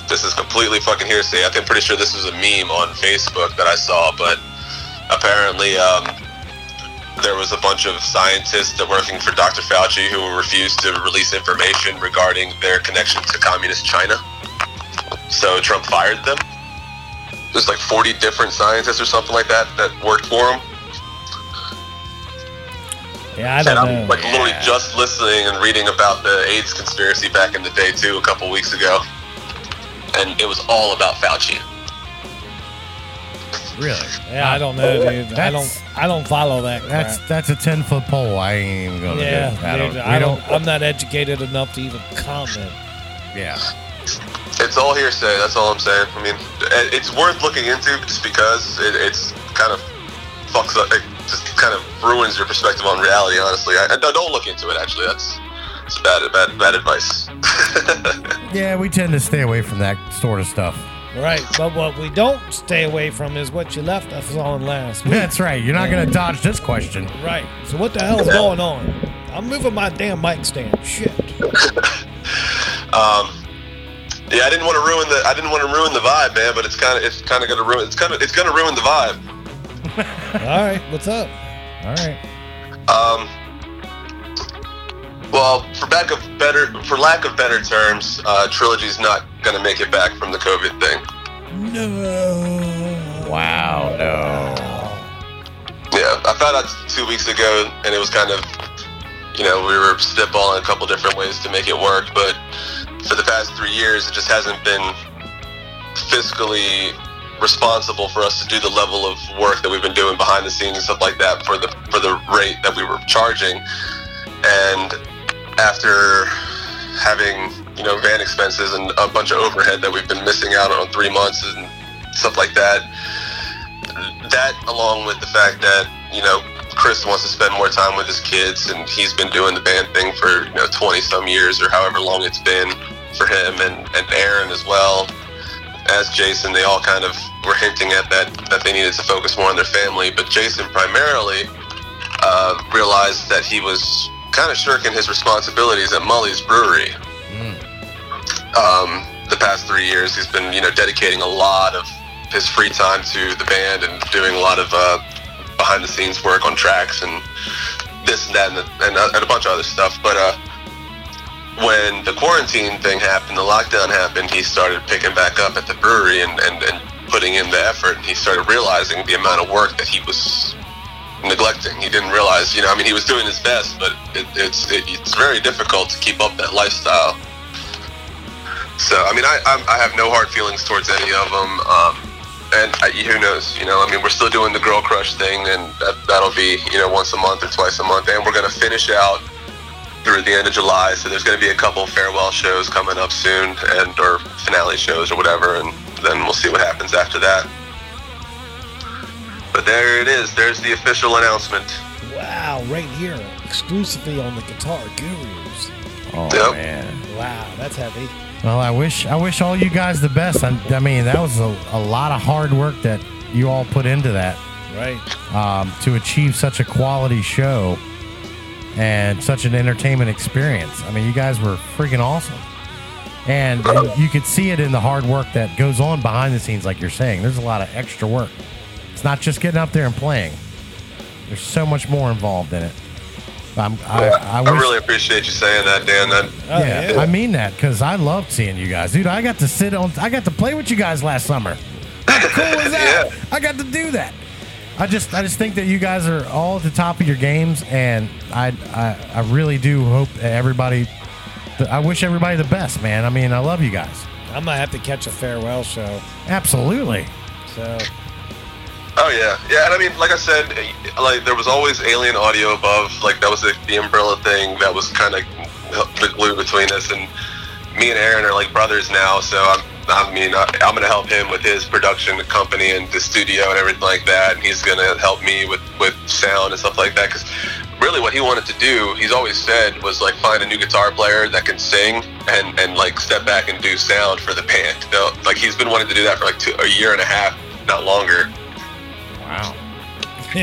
this is completely fucking hearsay. I'm pretty sure this was a meme on Facebook that I saw, but apparently um, there was a bunch of scientists that working for Dr. Fauci who refused to release information regarding their connection to communist China. So Trump fired them. There's like 40 different scientists or something like that that worked for him. Yeah, I And don't I'm know. like literally just listening and reading about the AIDS conspiracy back in the day too, a couple weeks ago, and it was all about Fauci. Really? Yeah, I don't know, dude. I don't. I don't follow that. Crap. That's that's a ten foot pole. I ain't even gonna yeah, do. I don't. I don't. don't. I'm not educated enough to even comment. Yeah. It's all hearsay. That's all I'm saying. I mean, it's worth looking into just because it, it's kind of fucks up. It just kind of ruins your perspective on reality. Honestly, I, I don't don't look into it. Actually, that's it's bad, bad, bad advice. Yeah, we tend to stay away from that sort of stuff. Right, but what we don't stay away from is what you left us on last week. That's right. You're not gonna dodge this question. Right. So what the hell's going on? I'm moving my damn mic stand. Shit. um, yeah, I didn't want to ruin the I didn't want to ruin the vibe, man. But it's kind of it's kind of gonna ruin it's kind of it's gonna ruin the vibe. All right. What's up? All right. Um, well, for lack of better, for lack of better terms, uh, Trilogy's not going to make it back from the COVID thing. No. Wow. No. Yeah, I found out two weeks ago, and it was kind of, you know, we were spitballing a couple different ways to make it work, but for the past three years, it just hasn't been fiscally responsible for us to do the level of work that we've been doing behind the scenes and stuff like that for the for the rate that we were charging. And after having you know van expenses and a bunch of overhead that we've been missing out on three months and stuff like that, that along with the fact that you know Chris wants to spend more time with his kids and he's been doing the band thing for you know 20 some years or however long it's been for him and, and Aaron as well as Jason, they all kind of were hinting at that that they needed to focus more on their family. But Jason primarily uh, realized that he was kind of shirking his responsibilities at Mully's Brewery. Um, the past three years, he's been you know dedicating a lot of his free time to the band and doing a lot of uh, behind the scenes work on tracks and this and that and, and, uh, and a bunch of other stuff. But uh, when the quarantine thing happened, the lockdown happened, he started picking back up at the brewery and, and, and putting in the effort. And he started realizing the amount of work that he was neglecting. He didn't realize, you know, I mean, he was doing his best, but it, it's it, it's very difficult to keep up that lifestyle. So, I mean, I I'm, I have no hard feelings towards any of them. Um, and I, who knows, you know, I mean, we're still doing the Girl Crush thing, and that, that'll be, you know, once a month or twice a month. And we're going to finish out through the end of July. So there's going to be a couple farewell shows coming up soon, and or finale shows or whatever, and then we'll see what happens after that. But there it is. There's the official announcement. Wow, right here, exclusively on the Guitar Gurus. Oh Yep. man. Wow, that's heavy. Well, I wish I wish all you guys the best. I, I mean, that was a, a lot of hard work that you all put into that Right. um, to achieve such a quality show and such an entertainment experience. I mean, you guys were freaking awesome. And, and you could see it in the hard work that goes on behind the scenes, like you're saying. There's a lot of extra work. It's not just getting up there and playing. There's so much more involved in it. I'm, I, I, I really appreciate you saying that, Dan. That, Oh, yeah, yeah. I mean that because I loved seeing you guys, dude. I got to sit on, I got to play with you guys last summer. How cool was that? Yeah. I got to do that. I just, I just think that you guys are all at the top of your games, and I, I, I really do hope everybody. I wish everybody the best, man. I mean, I love you guys. I'm gonna have to catch a farewell show. Absolutely. So Oh yeah, yeah, and I mean, like I said, like there was always alien audio above. Like that was the, the umbrella thing that was kind of the glue between us. And me and Aaron are like brothers now, so I'm. I mean, I, I'm gonna help him with his production company and the studio and everything like that. And he's gonna help me with with sound and stuff like that. Because really, what he wanted to do, he's always said, was like find a new guitar player that can sing and and like step back and do sound for the band. Know, like he's been wanting to do that for like two, a year and a half, not longer. Wow.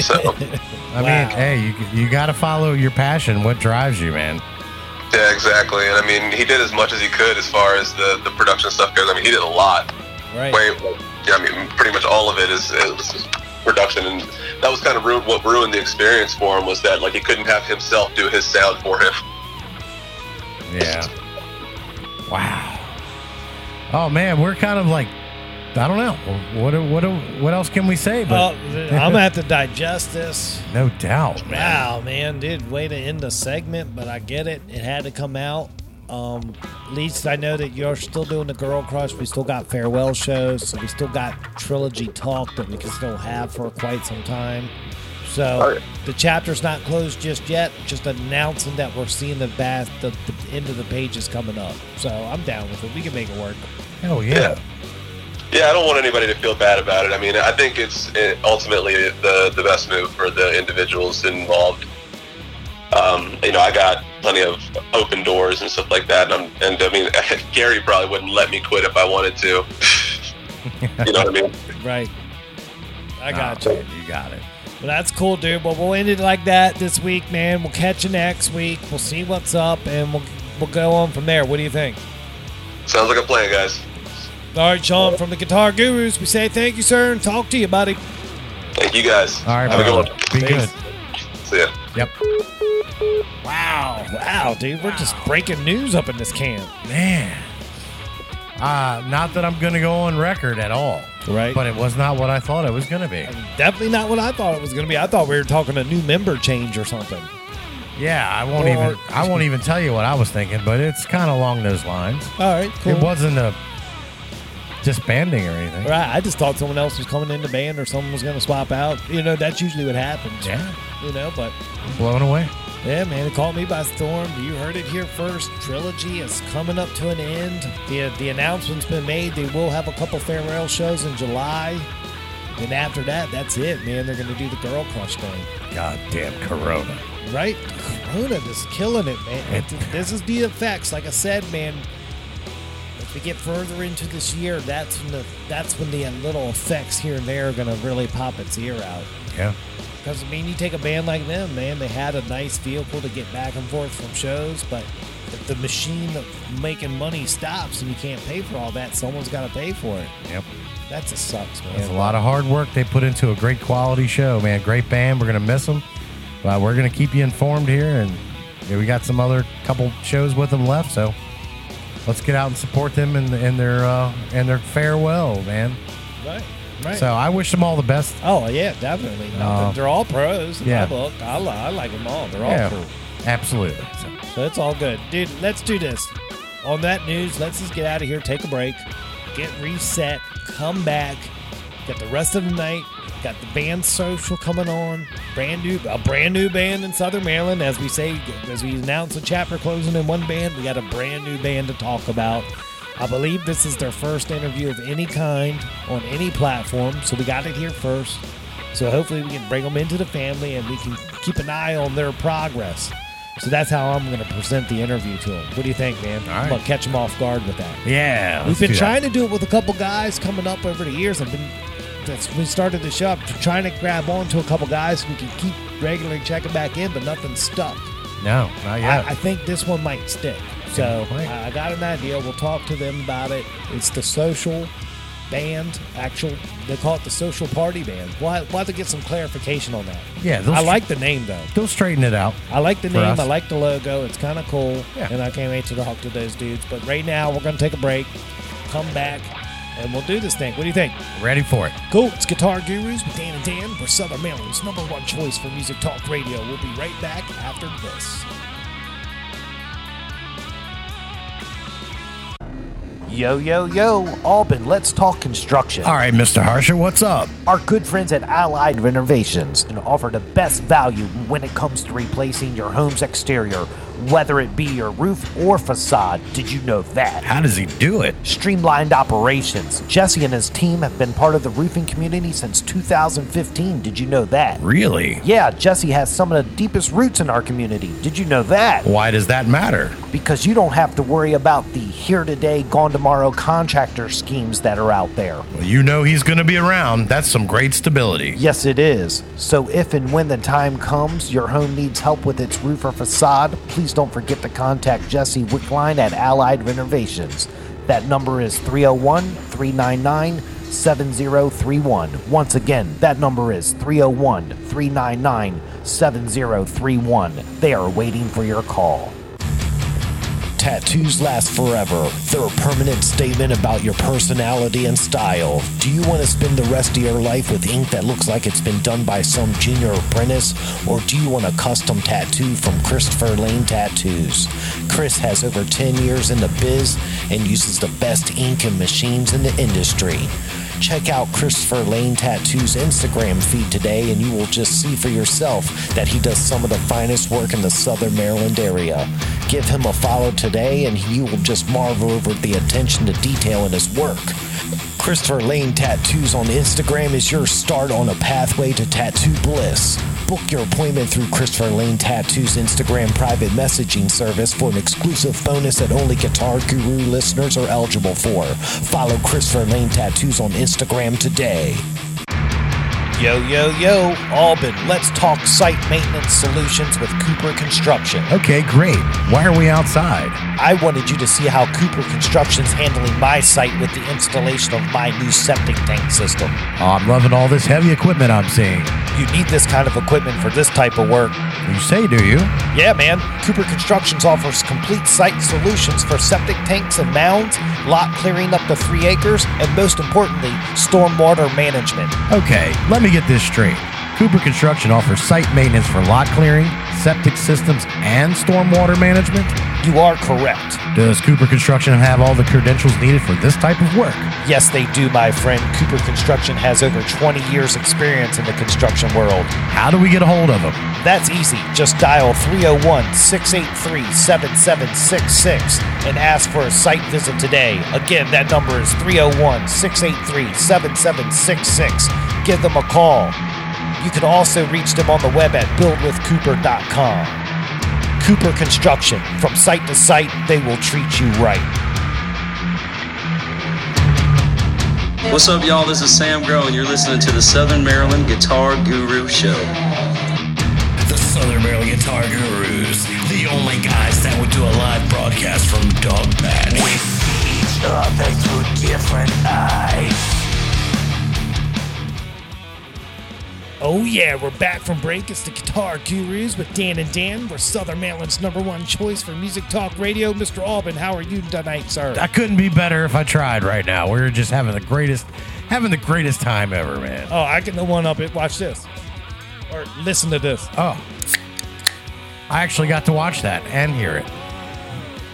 So. I Wow. mean, hey, you you got to follow your passion. What drives you, man? Yeah, exactly. And I mean, he did as much as he could as far as the, the production stuff goes. I mean, he did a lot. right. Way, yeah, I mean, pretty much all of it is, is production, and that was kind of ruined, what ruined the experience for him was that like he couldn't have himself do his sound for him. Yeah. Wow. Oh man, we're kind of like, I don't know. What what what else can we say? Well, But I'm gonna have to digest this. no doubt, man. Wow, man, dude, way to end the segment, but I get it. It had to come out. Um, at least I know that you're still doing the Girl Crush. We still got farewell shows, so we still got trilogy talk that we can still have for quite some time. So yeah. the chapter's not closed just yet. Just announcing that we're seeing the bath, the, the end of the page is coming up. So I'm down with it. We can make it work. Hell yeah. Yeah. Yeah, I don't want anybody to feel bad about it. I mean, I think it's ultimately the the best move for the individuals involved. Um, you know, I got plenty of open doors and stuff like that, and, I'm, and I mean, Gary probably wouldn't let me quit if I wanted to. you know what I mean? Right. I Oh, got you. you got it. Well, that's cool, dude. Well, we'll end it like that this week, man. We'll catch you next week. We'll see what's up, and we'll we'll go on from there. What do you think? Sounds like a plan, guys. All right, Sean from the Guitar Gurus. We say thank you, sir, and talk to you, buddy. Thank you, guys. All right, Have a good one. Be Peace. good. See ya. Yep. Wow, wow, dude. We're just breaking news up in this camp. Man. Uh, not that I'm going to go on record at all. Right. But it was not what I thought it was going to be. Definitely not what I thought it was going to be. I thought we were talking a new member change or something. Yeah, I won't Or- even. I won't even tell you what I was thinking, but it's kind of along those lines. All right, cool. It wasn't a disbanding or anything. Right. I just thought someone else was coming in the band or someone was going to swap out. You know, that's usually what happens. Yeah, You know, but blown away. yeah, man, it caught me by storm. You heard it here first. Trilogy is coming up to an end. The the announcement's been made. They will have a couple farewell shows in July. And after that, that's it, man. They're going to do the Girl Crush thing. Goddamn Corona. Right? Corona is killing it, man. It- this is the effects. Like I said, man. We get further into this year, that's when the that's when the uh, little effects here and there are going to really pop its ear out. Yeah. Because I mean, you take a band like them, man. They had a nice vehicle to get back and forth from shows, but if the machine of making money stops and you can't pay for all that, someone's got to pay for it. Yep. That's a sucks, man. There's a lot of hard work they put into a great quality show, man. Great band. We're gonna miss them, but we're gonna keep you informed here, and we got some other couple shows with them left. So let's get out and support them in, in their uh, in their farewell, man. right, right. So I wish them all the best. oh yeah, definitely. Uh, they're all pros in yeah. my book. I, I like them all. They're all Yeah, cool. absolutely. So, So it's all good. Dude, let's do this. On that news, let's just get out of here, take a break, get reset, come back, get the rest of the night. Got the band social coming on. Brand new a brand new band in Southern Maryland. As we say, as we announce a chapter closing in one band, we got a brand new band to talk about. I believe this is their first interview of any kind on any platform, so we got it here first. So hopefully we can bring them into the family and we can keep an eye on their progress. So that's how I'm going to present the interview to them. What do you think, man? All I'm going to catch them off guard with that. yeah, We've been do that. trying to do it with a couple guys coming up over the years. I've been that's we started the show trying to grab on to a couple guys we can keep regularly checking back in, but nothing stuck. No, not yet. I, I think this one might stick. So I I got an idea. We'll talk to them about it. It's the social band, actual. They call it the social party band. We'll have, we'll have to get some clarification on that. yeah, I like the name though. they'll straighten it out. I like the name. us. I like the logo. It's kind of cool. Yeah. And I can't wait to talk to those dudes. But right now, we're going to take a break, come back, and we'll do this thing. What do you think? Ready for it. Cool. It's Guitar Gurus with Dan and Dan for Southern Maryland's number one choice for music talk radio. We'll be right back after this. Yo, yo, yo, Alban, let's talk construction. All right, Mr. Harsher, what's up? Our good friends at Allied Renovations can offer the best value when it comes to replacing your home's exterior, whether it be your roof or facade. Did you know that? How does he do it? Streamlined operations. Jesse and his team have been part of the roofing community since 2015. Did you know that? Really? Yeah, Jesse has some of the deepest roots in our community. Did you know that? Why does that matter? Because you don't have to worry about the here today, gone tomorrow contractor schemes that are out there. Well, you know he's going to be around. That's some great stability. Yes, it is. So if and when the time comes your home needs help with its roof or facade, please don't forget to contact Jesse Wickline at Allied Renovations. That number is 301 399 7031. Once again, that number is 301 399 7031. They are waiting for your call. Tattoos last forever. They're a permanent statement about your personality and style. Do you want to spend the rest of your life with ink that looks like it's been done by some junior apprentice? Or do you want a custom tattoo from Christopher Lane Tattoos? Chris has over 10 years in the biz and uses the best ink and machines in the industry. Check out Christopher Lane Tattoo's Instagram feed today, and you will just see for yourself that he does some of the finest work in the Southern Maryland area. Give him a follow today, and you will just marvel over the attention to detail in his work. Christopher Lane Tattoos on Instagram is your start on a pathway to tattoo bliss. Book your appointment through Christopher Lane Tattoo's Instagram private messaging service for an exclusive bonus that only Guitar Guru listeners are eligible for. Follow Christopher Lane Tattoos on Instagram today. Yo, yo, yo, Alban, let's talk site maintenance solutions with Cooper Construction. Okay, great. Why are we outside? I wanted you to see how Cooper Construction's handling my site with the installation of my new septic tank system. Oh, I'm loving all this heavy equipment I'm seeing. You need this kind of equipment for this type of work. You say, do you? Yeah, man. Cooper Constructions offers complete site solutions for septic tanks and mounds, lot clearing up to three acres, and most importantly, stormwater management. Okay, let me get this straight. Cooper Construction offers site maintenance for lot clearing, septic systems, and stormwater management. You are correct. Does Cooper Construction have all the credentials needed for this type of work? Yes, they do, my friend. Cooper Construction has over 20 years' experience in the construction world. How do we get a hold of them? That's easy. Just dial 301 683 7766 and ask for a site visit today. Again, that number is 301 683 7766. Give them a call. You can also reach them on the web at buildwithcooper.com. Cooper Construction. From site to site, they will treat you right. What's up, y'all? This is Sam Grow, and you're listening to the Southern Maryland Guitar Guru Show. The Southern Maryland Guitar Gurus, the only guys that would do a live broadcast from Dog Patch. We see each other through different eyes. Oh yeah, we're back from break. It's the Guitar Gurus with Dan and Dan. We're Southern Maryland's number one choice for music talk radio. Mr. Alban, how are you tonight, sir? I couldn't be better if I tried right now. We're just having the greatest, having the greatest time ever, man. Oh, I can the one up it. Watch this. Or listen to this. Oh, I actually got to watch that and hear it.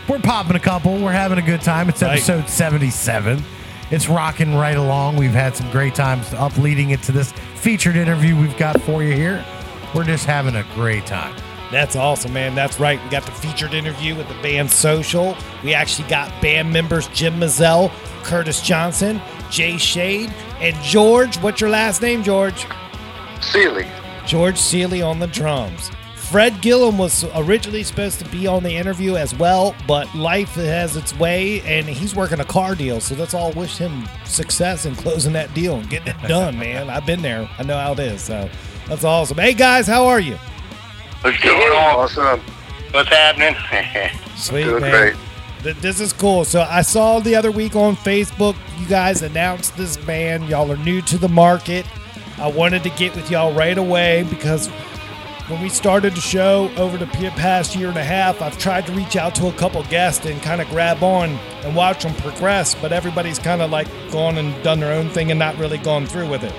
We're popping a couple. We're having a good time. It's Right. episode 77. It's rocking right along. We've had some great times up leading it to this featured interview we've got for you here. We're just having a great time. That's awesome, man. That's right. We got the featured interview with the band Social. We actually got band members Jim Mizelle, Curtis Johnson, Jay Shade, and George. What's your last name, George? Ceely. George Ceely on the drums. Fred Gillum was originally supposed to be on the interview as well, but life has its way, and he's working a car deal. So let's all wish him success in closing that deal and getting it done, man. I've been there. I know how it is. So that's awesome. Hey guys, how are you? What's going on? Awesome. What's happening? Sweet Doing man. great. This is cool. So I saw the other week on Facebook, you guys announced this band. Y'all are new to the market. I wanted to get with y'all right away because when we started the show over the past year and a half, I've tried to reach out to a couple guests and kind of grab on and watch them progress, but everybody's kind of like gone and done their own thing and not really gone through with it.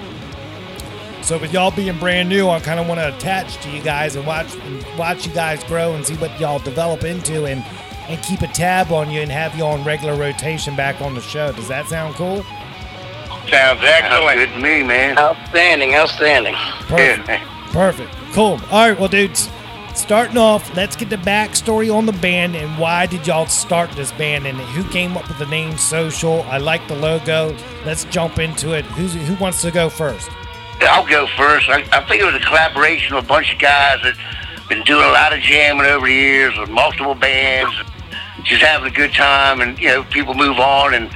So with y'all being brand new, I kind of want to attach to you guys and watch and watch you guys grow and see what y'all develop into and and keep a tab on you and have you on regular rotation back on the show. Does that sound cool? Sounds excellent. Good to me, man. Outstanding, outstanding. Perfect. Perfect. Cool. All right, well, dudes, starting off, let's get the backstory on the band and why did y'all start this band and who came up with the name Social? I like the logo. Let's jump into it. Who's who wants to go first? I'll go first. I, I think it was a collaboration of a bunch of guys that been doing a lot of jamming over the years with multiple bands, just having a good time. And you know, people move on and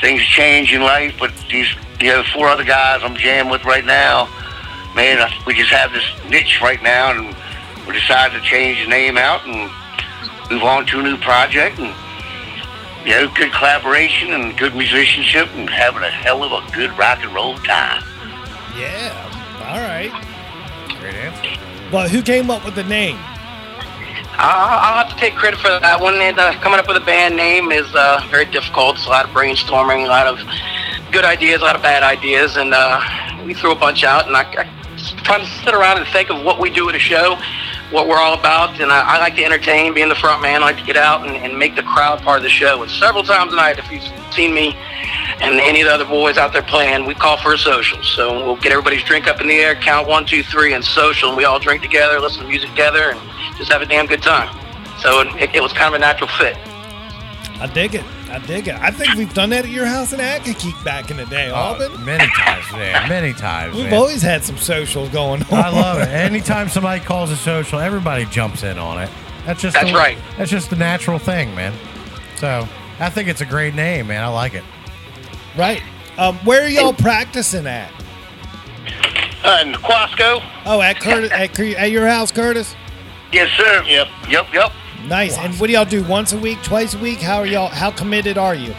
things change in life. But these, you know, four other guys I'm jamming with right now, man, we just have this niche right now, and we decided to change the name out and move on to a new project. And you know, good collaboration and good musicianship, and having a hell of a good rock and roll time. Yeah. All right. Great answer. But who came up with the name? I'll, I'll have to take credit for that one. And uh, coming up with a band name is uh, very difficult. It's a lot of brainstorming, a lot of good ideas, a lot of bad ideas, and uh, we threw a bunch out. And I, I try to sit around and think of what we do at a show, what we're all about. And I, I like to entertain, being the front man. I like to get out and, and make the crowd part of the show. And several times a night, if you've seen me and any of the other boys out there playing, we call for a social. So we'll get everybody's drink up in the air, count one, two, three, and social, and we all drink together, listen to music together, and just have a damn good time. So it, it was kind of a natural fit. I dig it. I dig it. I think we've done that at your house in Accokeek back in the day, Alban. Uh, many times, man. Many times. We've man. always had some socials going on. I love it. Anytime somebody calls a social, everybody jumps in on it. That's just That's the, right. That's just the natural thing, man. So I think it's a great name, man. I like it. Right. Um, where are y'all practicing at? Uh, in Aquasco? Oh, at Curtis, at, at your house, Curtis. Yes, sir. Yep. Yep, yep. Nice. And what do y'all do? Once a week, twice a week? How are y'all? How committed are you?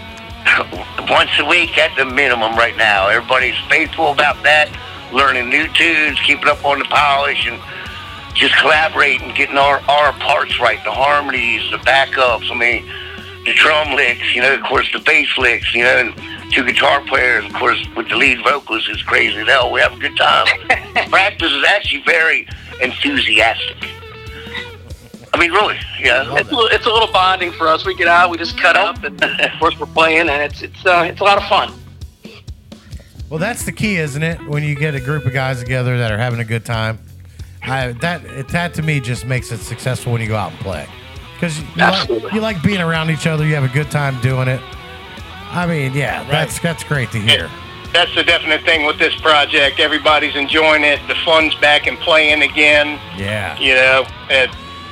Once a week at the minimum right now. Everybody's faithful about that. learning new tunes, keeping up on the polish, and just collaborating, getting our, our parts right, the harmonies, the backups. I mean, the drum licks, you know, of course, the bass licks, you know, and two guitar players, of course, with the lead vocals is crazy as hell. We have a good time. Practice is actually very enthusiastic. I mean, really, yeah. It's a, little, it's a little bonding for us. We get out, we just cut up, and of course we're playing, and it's it's uh, it's a lot of fun. Well, that's the key, isn't it? When you get a group of guys together that are having a good time, I, that it, that to me just makes it successful when you go out and play. Because you, like, you like being around each other, you have a good time doing it. I mean, yeah, that's that's great to hear. That's the definite thing with this project. Everybody's enjoying it. The fun's back and playing again. Yeah. You know, and,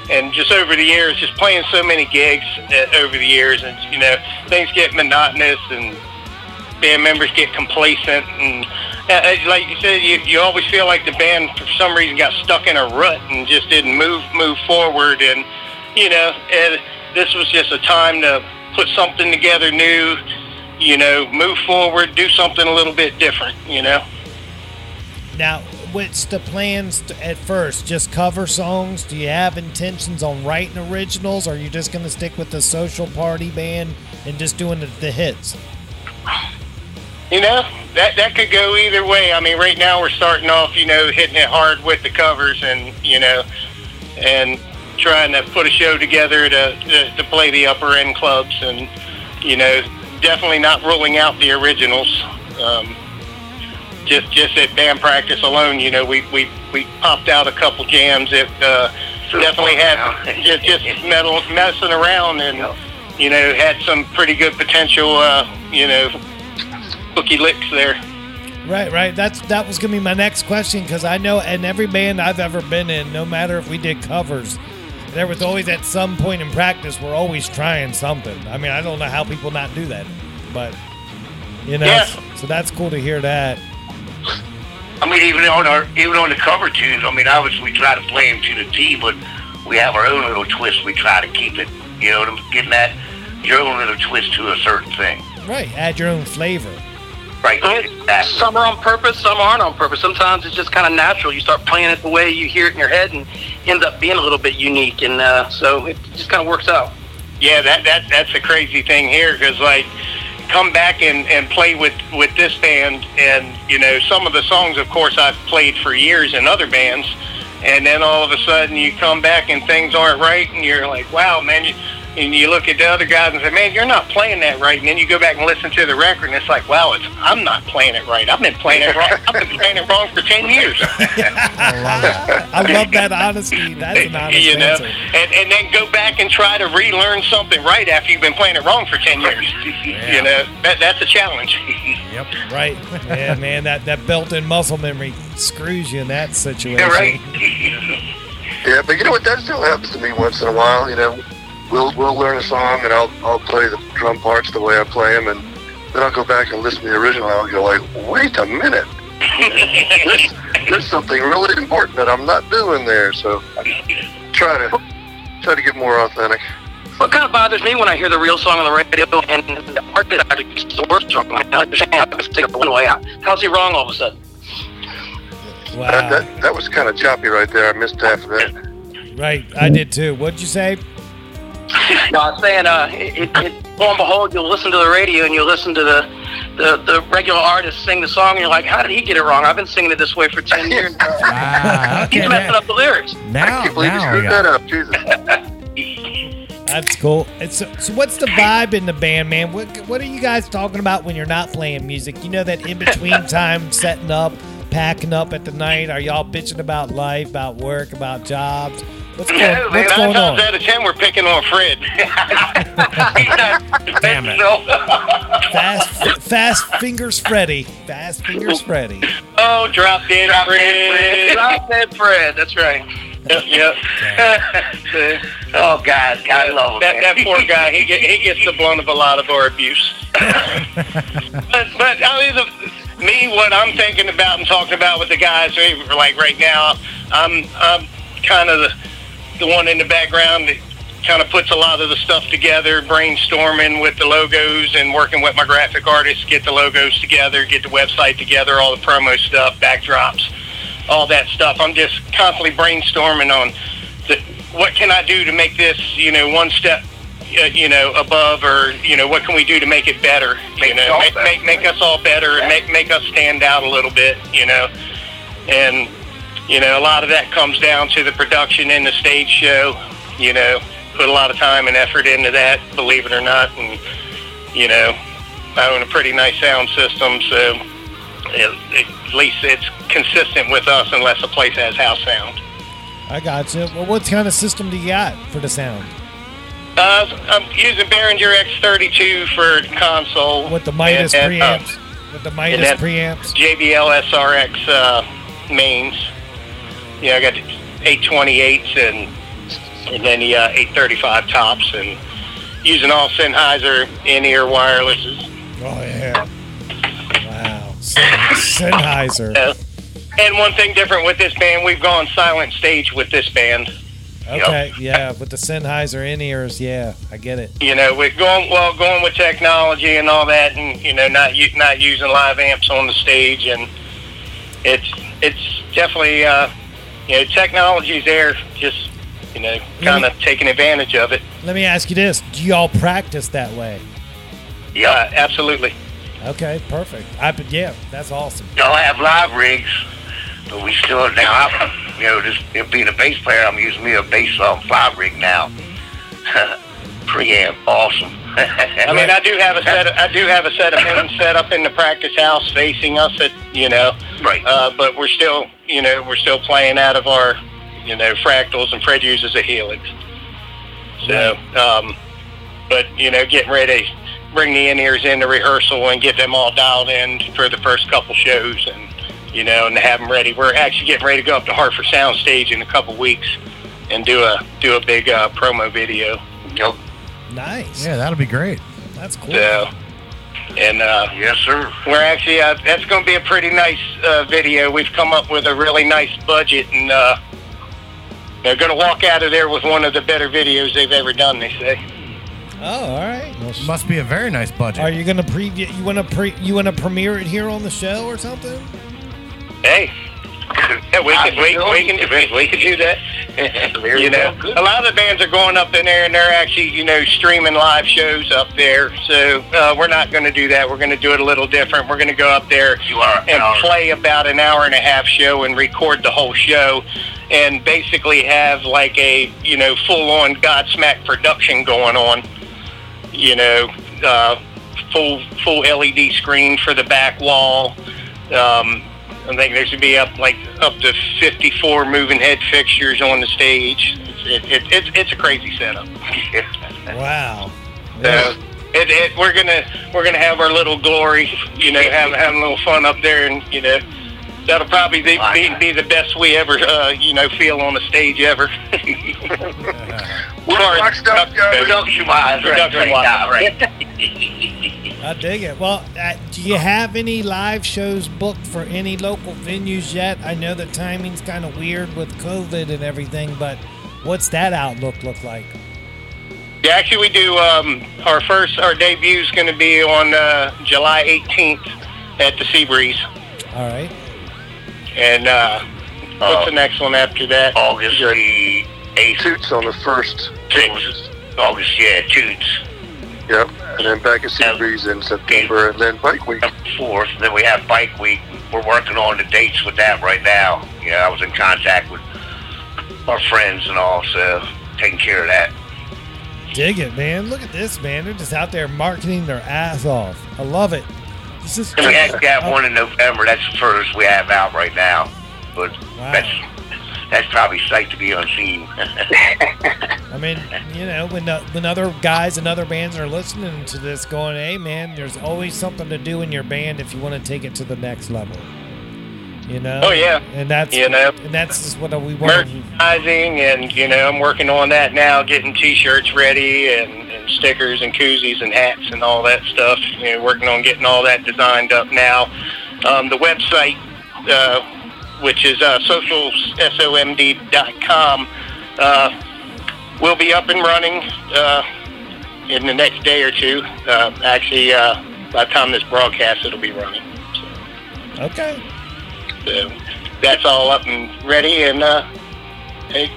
and just over the years, just playing so many gigs uh, over the years, and you know, things get monotonous and band members get complacent, and uh, uh, like you said, you, you always feel like the band for some reason got stuck in a rut and just didn't move move forward. And you know, and this was just a time to put something together new. You know, move forward, do something a little bit different. You know. Now, what's the plans to, at first? Just cover songs? Do you have intentions on writing originals? Or are you just going to stick with the social party band and just doing the, the hits? You know, that that could go either way. I mean, right now we're starting off, you know, hitting it hard with the covers and, you know, and trying to put a show together to, to, to play the upper end clubs and, you know, definitely not ruling out the originals. Um, just just at band practice alone, you know, we, we, we popped out a couple jams that uh, definitely had just, just metal, messing around and, you know, had some pretty good potential, uh, you know, cookie licks there. Right, right. That's that was gonna be my next question because I know in every band I've ever been in, no matter if we did covers, there was always at some point in practice we're always trying something. I mean, I don't know how people not do that, but you know, Yeah. so that's cool to hear that. I mean, even on our even on the cover tunes, I mean, obviously we try to play them to the T, but we have our own little twist. We try to keep it, you know, getting that your own little twist to a certain thing. Right, add your own flavor. Right. Exactly. Some are on purpose, some aren't on purpose. Sometimes it's just kind of natural. You start playing it the way you hear it in your head, and ends up being a little bit unique. And uh, so it just kind of works out. Yeah, that that that's a crazy thing here because like come back and and play with with this band. And you know some of the songs of course I've played for years in other bands. And then all of a sudden you come back and things aren't right and you're like wow man you and you look at the other guys and say man you're not playing that right and then you go back and listen to the record and it's like wow it's I'm not playing it right I've been playing it wrong I've been playing it wrong for 10 years I love that. I love that honesty. That's an honest you know, answer. and and then go back and try to relearn something right after you've been playing it wrong for ten years. You know, that that's a challenge. Yep. Right. Yeah, man, that, that built-in muscle memory screws you in that situation. Yeah, right. Yeah, but you know what? That still happens to me once in a while. You know, we'll we'll learn a song and I'll I'll play the drum parts the way I play them, and then I'll go back and listen to the original. and I'll go like, wait a minute, there's, there's something really important that I'm not doing there. So I try to try to get more authentic. What kind of bothers me when I hear the real song on the radio and the artist actually gets the worst song, I understand. I just take it one way out. How's he wrong all of a sudden? Wow. That, that that was kind of choppy right there. I missed half of that. Right, I did too. What'd you say? No, I was saying, uh, it, it, lo and behold, you'll listen to the radio and you'll listen to the, the, the regular artist sing the song, and you're like, how did he get it wrong? I've been singing it this way for 10 years. Ah, He's messing now, up the lyrics. now, I can't believe you now, screwed that up, Jesus. That's cool. So, so what's the vibe in the band, man? What what are you guys talking about when you're not playing music? You know that in between time, setting up, packing up at the night. Are y'all bitching about life, about work, about jobs? What's going, No, man, what's nine going times on? out of ten, we're picking on Fred. Damn it. Fast, fast fingers, Freddy. Fast fingers, Freddy. oh, drop dead Fred. Drop dead Fred, that's right. yep, yep. Oh God, I love him. that that poor guy, he get, he gets the blunt of a lot of our abuse. but but I mean, the, me, what I'm thinking about and talking about with the guys, eh, like right now, I'm I'm kind of the the one in the background that kind of puts a lot of the stuff together, brainstorming with the logos and working with my graphic artists, get the logos together, get the website together, all the promo stuff, backdrops, all that stuff. I'm just constantly brainstorming on the, what can I do to make this, you know, one step, Uh, you know, above, or you know, what can we do to make it better? You know, make, make make us all better and make make us stand out a little bit. You know, and you know, a lot of that comes down to the production in the stage show. You know, put a lot of time and effort into that, believe it or not, and you know, I own a pretty nice sound system, so it, at least it's consistent with us, unless a place has house sound. I got you. Well, what kind of system do you got for the sound? Uh, I'm using Behringer X32 for console With the Midas and- and, uh, preamps. With the Midas preamps. JBL SRX uh, mains. Yeah, I got 828s and and then the uh, 835 tops, and using all Sennheiser in-ear wirelesses. Oh yeah. Wow. Sennheiser. Uh, and one thing different with this band, we've gone silent stage with this band. Okay, yeah, with the Sennheiser in ears, yeah, I get it. You know, we're going well, going with technology and all that, and you know, not not using live amps on the stage, and it's it's definitely uh, you know, technology's there, just you know, kind of taking advantage of it. Let me ask you this: Do y'all practice that way? Yeah, absolutely. Okay, perfect. I yeah, that's awesome. Y'all have live rigs, but we still now. You know, just you know, being a bass player, I'm using me a bass um, fly rig now. Preamp, awesome. I mean, I do have a set. Of, I do have a set of pins set up in the practice house facing us. At you know, right. Uh, but we're still, you know, we're still playing out of our, you know, fractals and Fred uses a helix. So, um, but you know, getting ready to bring the in ears into rehearsal and get them all dialed in for the first couple shows, and you know, and have them ready. We're actually getting ready to go up to Hartford Soundstage in a couple weeks and do a do a big uh, promo video. Yep. Nice. Yeah, that'll be great. That's cool. So, and uh, yes, sir. We're actually uh, that's going to be a pretty nice uh, video. We've come up with a really nice budget, and uh, they're going to walk out of there with one of the better videos they've ever done. They say. Oh, all right. Must be a very nice budget. Are you gonna preview? You wanna pre? You wanna premiere it here on the show or something? Hey, we can we, we can we, we can do that. you know, a lot of the bands are going up in there and they're actually you know streaming live shows up there. So uh, we're not going to do that. We're going to do it a little different. We're going to go up there and play about an hour and a half show and record the whole show. And basically have like a you know full on Godsmack production going on. You know, uh, full full LED screen for the back wall. Um, I think there should be up like up to 54 moving head fixtures on the stage. It's it, it, it's, it's a crazy setup. Wow. So it, it, we're gonna we're gonna have our little glory, you know, have having a little fun up there, and you know, that'll probably be be, be the best we ever uh, you know feel on the stage ever. Production wise, Production wise, I dig it. Well, uh, do you have any live shows booked for any local venues yet? I know the timing's kind of weird with COVID and everything, but what's that outlook look like? Yeah, actually, we do. Um, our first, our debut is going to be on uh, July 18th at the Seabreeze. All right. And uh, what's the next one after that? August the 8th. Toots on the first. Sixth. August, yeah, Toots. Yep. And then back at Seabreeze in September, and then Bike Week. Fourth. Then we have Bike Week. We're working on the dates with that right now. Yeah, I was in contact with our friends and all, so taking care of that. Dig it, man. Look at this, man. They're just out there marketing their ass off. I love it. This is we actually have one in November. That's the first we have out right now. But that's that's probably sight to be unseen. I mean, you know, when the, when other guys and other bands are listening to this, going, "Hey, man, there's always something to do in your band if you want to take it to the next level." You know? Oh, yeah. and that's You know. and that's just what we want. merchandising and you know i'm working on that now getting t-shirts ready and, and stickers and koozies and hats and all that stuff you know working on getting all that designed up now um, the website uh, which is uh, socialsomd.com uh, we'll be up and running uh, in the next day or two. Uh, actually, uh, by the time this broadcast, it'll be running. Okay. So that's all up and ready. And uh, hey,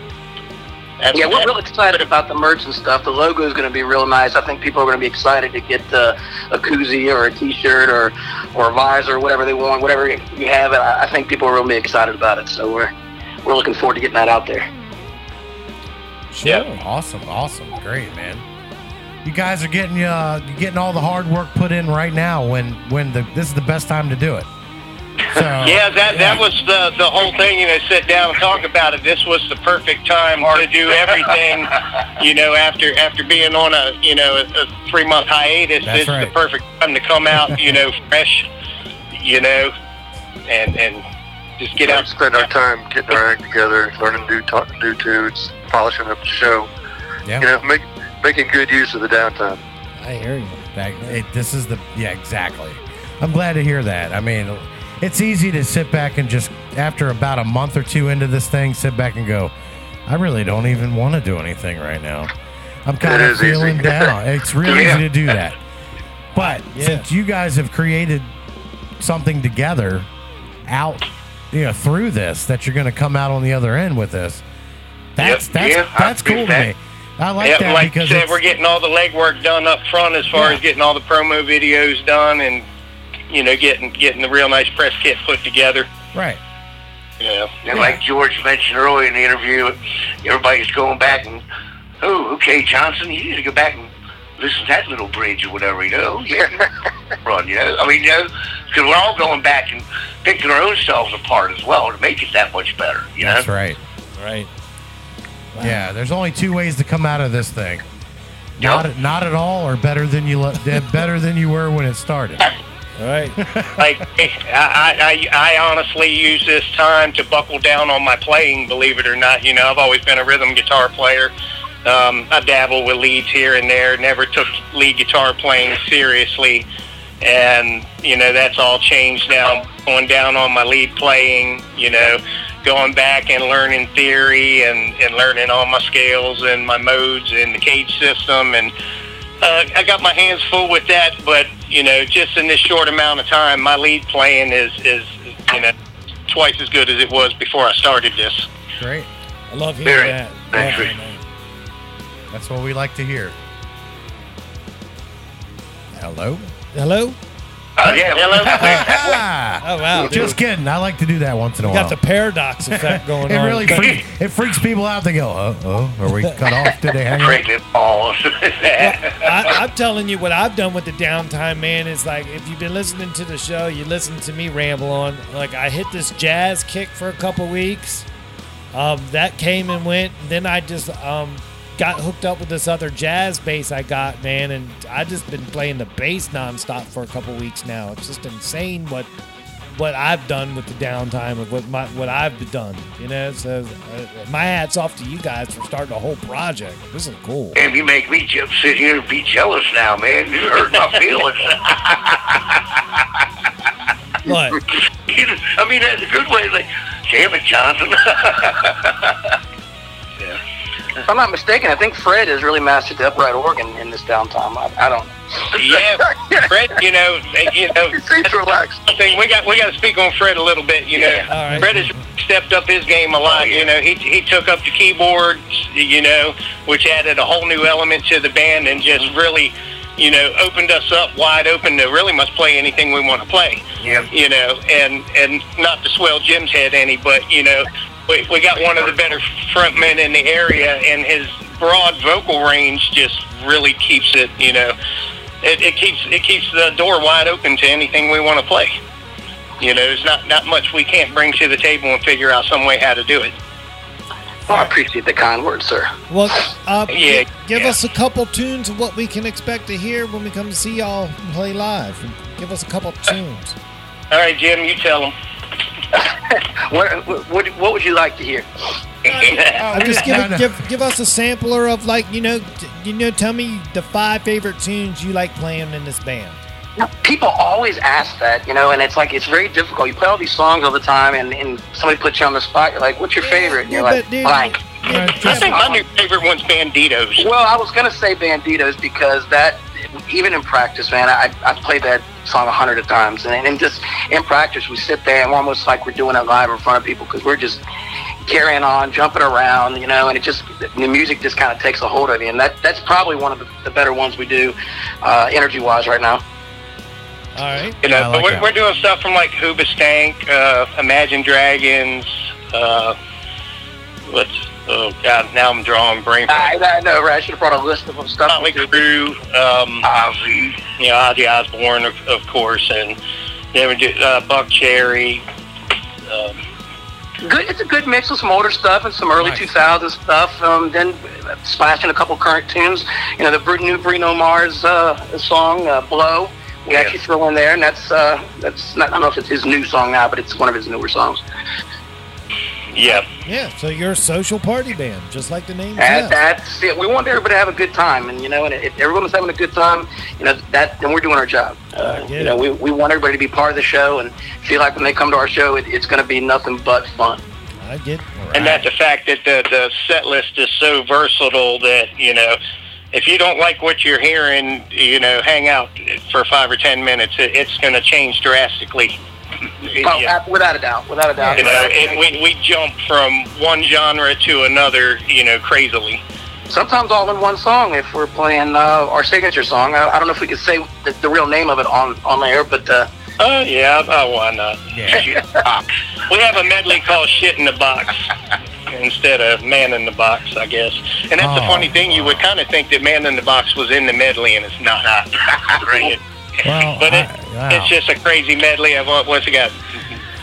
that's yeah, we're real excited about the merch and stuff. The logo is going to be real nice. I think people are going to be excited to get uh, a koozie or a T-shirt or or a visor, whatever they want, whatever you have. I I think people are really excited about it. So we're we're looking forward to getting that out there. Sure. Awesome, awesome, great, man. You guys are getting uh, getting all the hard work put in right now. When when the this is the best time to do it. So, yeah, that that was the the whole thing. You know, sit down and talk about it. This was the perfect time to do everything. you know, after after being on a you know a, a three month hiatus, That's this is the perfect time to come out. You know, fresh. You know, and and just get out. spend our time getting our act together, learning new ta- new tunes, polishing up the show. Yeah. You know, make, making good use of the downtime. I hear you. That, it, this is the yeah exactly. I'm glad to hear that. I mean, it's easy to sit back and just after about a month or two into this thing, sit back and go, I really don't even want to do anything right now. I'm kind It of is easy. feeling down. It's really Yeah. easy to do that. But since you guys have created something together out, you know, through this, that you're going to come out on the other end with this. That's Yep. that's Yeah, that's agree cool with to that. me. I like yeah, that like because said, we're getting all the legwork done up front as far Yeah. as getting all the promo videos done and you know getting getting the real nice press kit put together. right. You know, And like George mentioned earlier in the interview, everybody's going back and, oh, okay, Johnson, you need to go back and listen to that little bridge or whatever, you know? Yeah, run, you know? I mean, you know, because we're all going back and picking our own selves apart as well to make it that much better, you know? That's right. Right. Yeah, there's only two ways to come out of this thing. Yep. Not, not at all, or better than you better than you were when it started. Right. like I, I, I honestly use this time to buckle down on my playing. Believe it or not, you know I've always been a rhythm guitar player. Um, I dabble with leads here and there. Never took lead guitar playing seriously, and you know that's all changed now. Going down on my lead playing, you know, going back and learning theory and and learning all my scales and my modes and the CAGED system and uh, I got my hands full with that, but you know, just in this short amount of time, my lead playing is is you know twice as good as it was before I started this. Great. I love hearing Very. that. Thanks, Love Rick. That's what we like to hear. Hello. Hello. Uh, yeah, hello. Oh wow. just kidding. I like to do that once in a You while. got the paradox effect going it on. really freaks, it freaks people out. They go, oh, oh, are we cut off? Did they hang up? Balls. I, I'm telling you what I've done with the downtime, man. Is like if you've been listening to the show, you listen to me ramble on. Like I hit this jazz kick for a couple weeks. Um, that came and went. Then I just um, got hooked up with this other jazz bass I got, man, and I just been playing the bass nonstop for a couple weeks now. It's just insane what what I've done with the downtime of what my what I've done. You know, so uh, my hats off to you guys for starting a whole project. This is cool. and you make me je- sit here and be jealous now, man. You hurt my feelings. What? I mean, that's a good way. Like, damn it, Johnson. If I'm not mistaken, I think Fred has really mastered the upright organ in this downtime. I, I don't. Yeah, Fred. You know, you know. He seems relaxed. I think we got we got to speak on Fred a little bit. You know, right. Fred has stepped up his game a lot. Oh, you know, he he took up the keyboards. You know, which added a whole new element to the band and just mm-hmm. really, you know, opened us up wide open to really must play anything we want to play. Yep. You know, and and not to swell Jim's head any, but you know, we we got one of the better frontmen in the area, and his broad vocal range just really keeps it. You know, it, it keeps it keeps the door wide open to anything we want to play. You know, there's not not much we can't bring to the table and figure out some way how to do it. Well, I appreciate the kind words, sir. Well, uh, Yeah, give yeah. us a couple tunes of what we can expect to hear when we come to see y'all play live. Give us a couple tunes. All right, Jim, you tell them. What, what, what would you like to hear? I'm just give, no. give give us a sampler of like you know t- you know tell me the five favorite tunes you like playing in this band. People always ask that, you know, and it's like it's very difficult. You play all these songs all the time, and, and somebody puts you on the spot. You're like, "What's your favorite?" And you're like, but dude, "Blank." I think my new favorite one's Banditos. Well, I was gonna say Banditos because that, even in practice, man, I I played that song a hundred times, and, and just in practice, we sit there and we're almost like we're doing it live in front of people because we're just carrying on, jumping around, you know, and it just the music just kind of takes a hold of you, and that that's probably one of the, the better ones we do, uh, energy wise, right now. All right. You know, I but like we're, we're doing stuff from like Hoobastank, uh, Imagine Dragons, uh, what's, oh God, now I'm drawing brain. I, I know, right? I should have brought a list of them stuff. Motley Crue, um, Ozzy, you know, Ozzy Osbourne, of, of course, and then we do uh, Buckcherry. Um, good. It's a good mix of some older stuff and some early Nice. 2000s stuff. Um, then splashing a couple current tunes. You know, the new Bruno Mars uh, song uh, "Blow." We actually throw in there, and that's uh, that's not, I don't know if it's his new song now, but it's one of his newer songs. Yeah, Yeah, so you're a social party band, just like the name says. that's it. We want everybody to have a good time, and you know, and if everyone's having a good time, you know, that then we're doing our job. Uh, you know, we, we want everybody to be part of the show and feel like when they come to our show, it, it's going to be nothing but fun. I get. and that the fact that the the set list is so versatile that you know. If you don't like what you're hearing, you know, hang out for five or ten minutes. It, it's going to change drastically. Oh, ab- without a doubt, without a doubt. You know, it, we we jump from one genre to another, you know, crazily. Sometimes all in one song. If we're playing uh, our signature song, I, I don't know if we could say the, the real name of it on on air, but uh, Oh yeah, oh why not? Shit in the box. We have a medley called "Shit in the Box" instead of "Man in the Box," I guess. And that's the Oh, funny thing. You would kind of think that "Man in the Box" was in the medley, and it's not. Right. Well, but it, I- wow. it's just a crazy medley of what what's it got?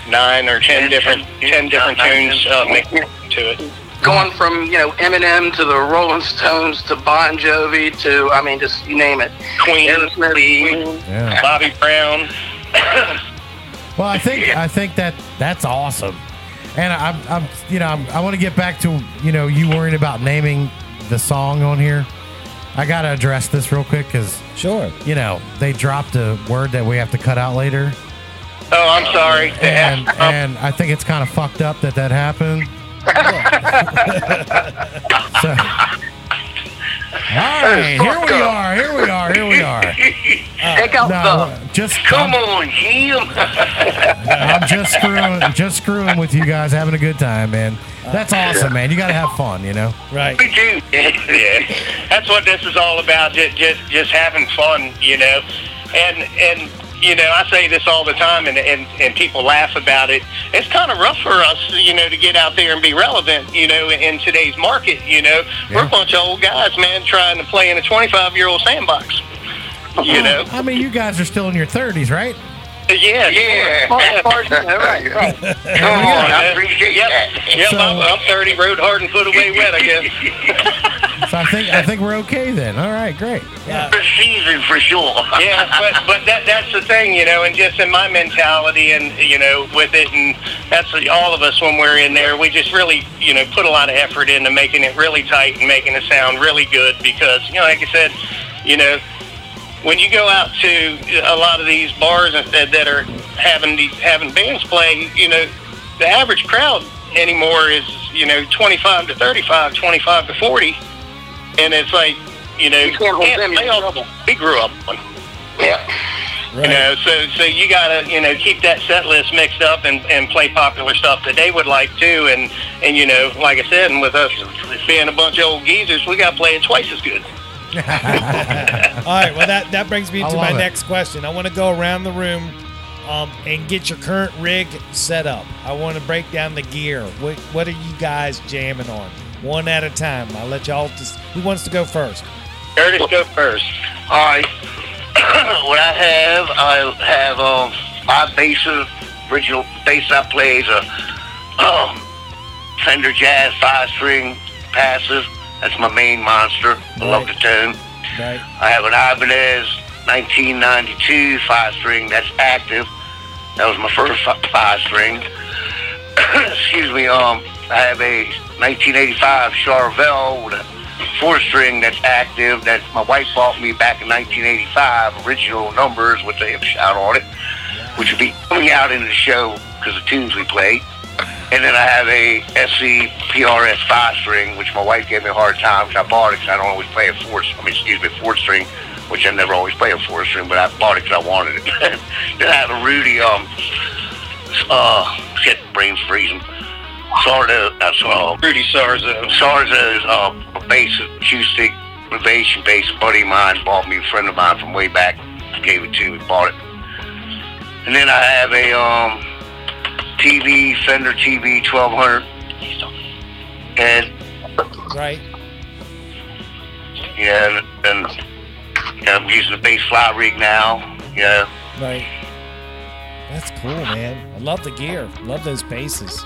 Nine or ten different ten different tunes uh, to it. going from you know Eminem to the Rolling Stones to Bon Jovi to I mean, just you name it. Queen, Aerosmith, Queen. Yeah. Bobby Brown. Well, I think I think that that's awesome, and I'm, I'm you know I'm, I want to get back to you know you worrying about naming the song on here. I gotta address this real quick because Sure. you know they dropped a word that we have to cut out later, Oh, I'm sorry. and and I think it's kind of fucked up that that happened. so, all right, here we are, here we are, here we are. Uh, Take out No, just Come on, Jim. I'm just screwing, just screwing with you guys, having a good time, man. That's awesome, man. You gotta have fun, you know. Right. We do. yeah, that's what this is all about. Just, just, just having fun, you know. And and you know, I say this all the time, and and, and people laugh about it. It's kind of rough for us, you know, to get out there and be relevant, you know, in today's market. You know, we're a bunch of old guys, man, trying to play in a 25 year old sandbox. You uh-huh. know. I mean, you guys are still in your 30s, right? Yeah, yeah. As far as right, right. Come on, I appreciate Yep, that. yep. So- I'm, I'm 30, rode hard and put away wet, I guess. So I think I think we're okay then. All right, great. For season for sure. yeah, but but that that's the thing, you know, and just in my mentality, and you know, with it, and that's all of us when we're in there, we just really, you know, put a lot of effort into making it really tight and making it sound really good because, you know, like I said, you know, when you go out to a lot of these bars that, that are having these having bands play, you know, the average crowd anymore is you know 25 to 35, 25 to 40, and it's like you know You can't hold them, they all- trouble. we grew up on. Yeah. You know, so so you gotta you know keep that set list mixed up and, and play popular stuff that they would like too, and and you know, like I said, and with us being a bunch of old geezers, we got to play it twice as good. All right. Well, that that brings me I to my it. next question. I want to go around the room. Um, and get your current rig set up. I want to break down the gear. What, what are you guys jamming on? One at a time. I'll let y'all. Just, who wants to go first? Curtis, go first. All right. what I have, I have um, my bass, original bass I play is a um, Fender Jazz five string passive. That's my main monster. I love the tune. Right. I have an Ibanez 1992 five string that's active. That was my first five string. Excuse me. Um, I have a 1985 Charvel with a four string that's active. That my wife bought me back in 1985. Original numbers with the Hipshot on it, which will be coming out in the show because the tunes we played. And then I have a SE PRS five string, which my wife gave me a hard time because I bought it because I don't always play a four. I mean, excuse me, four string, which I never always play a four string, but I bought it because I wanted it. then I have a Rudy, um, uh, shit, brain's freezing. Sardo, that's uh, Rudy Sarzo. Sarzo's uh, a bass acoustic innovation bass. A buddy of mine bought me, a friend of mine from way back, gave it to me, bought it. And then I have a um, TV, Fender TV 1200. And Right. yeah, and, and yeah, I'm using a bass fly rig now. Yeah, Right. That's cool, man. I love the gear. Love those basses.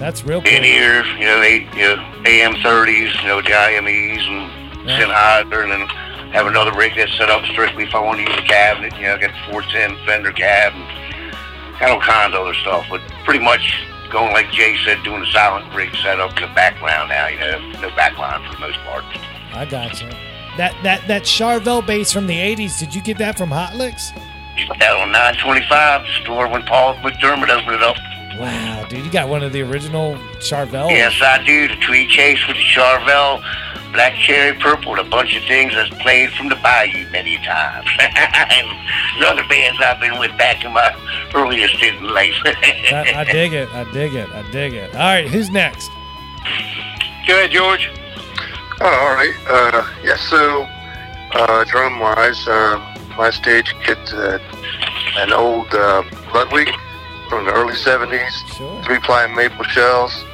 That's real cool. in ears, you know, they, you know, AM30s, you know, JIMEs and Yeah. Sennheiser, and then have another rig that's set up strictly if I want to use a cabinet. You know, I got 410 Fender cab and kind of kinds of other stuff. But pretty much going like Jay said, doing a silent rig setup in the background now. You know, no backline for the most part. I got you. That that that Charvel bass from the '80s. Did you get that from Hot Licks? Just out on 925 the store when Paul McDermott opened it up. Wow, dude, you got one of the original Charvel. Yes, I do. The Tweed Chase with the Charvel, Black Cherry Purple, and a bunch of things that's played from the Bayou many times. and the other bands I've been with back in my earliest in life. I, I dig it. I dig it. I dig it. All right, who's next? Go ahead, George. Oh, all right. Uh, yeah, so uh, drum wise, uh, my stage kit, uh, an old uh, Ludwig from the early 70s, three ply maple shells.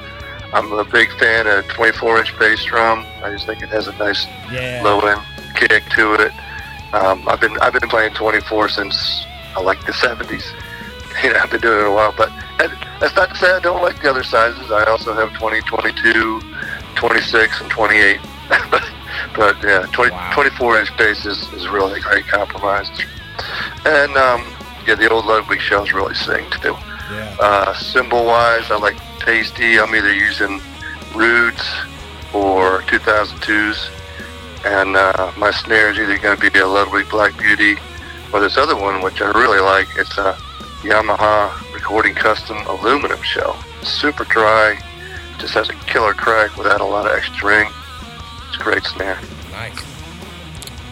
I'm a big fan of 24 inch bass drum. I just think it has a nice Yeah. low end kick to it. Um, I've been I've been playing 24 since I like the 70s. You know, I've been doing it a while, but that's not to say I don't like the other sizes. I also have 20, 22, 26, and 28. but yeah, 20, 24 inch bass is, is really a great compromise. And um, yeah, the old Ludwig shells really sing too. Yeah. Uh, cymbal wise, I like Paiste. I'm either using Rudes or 2002s. And uh, my snare is either going to be a Ludwig Black Beauty or this other one, which I really like. It's a Yamaha Recording Custom aluminum shell. Super dry, just has a killer crack without a lot of extra ring. It's a great snare. Nice.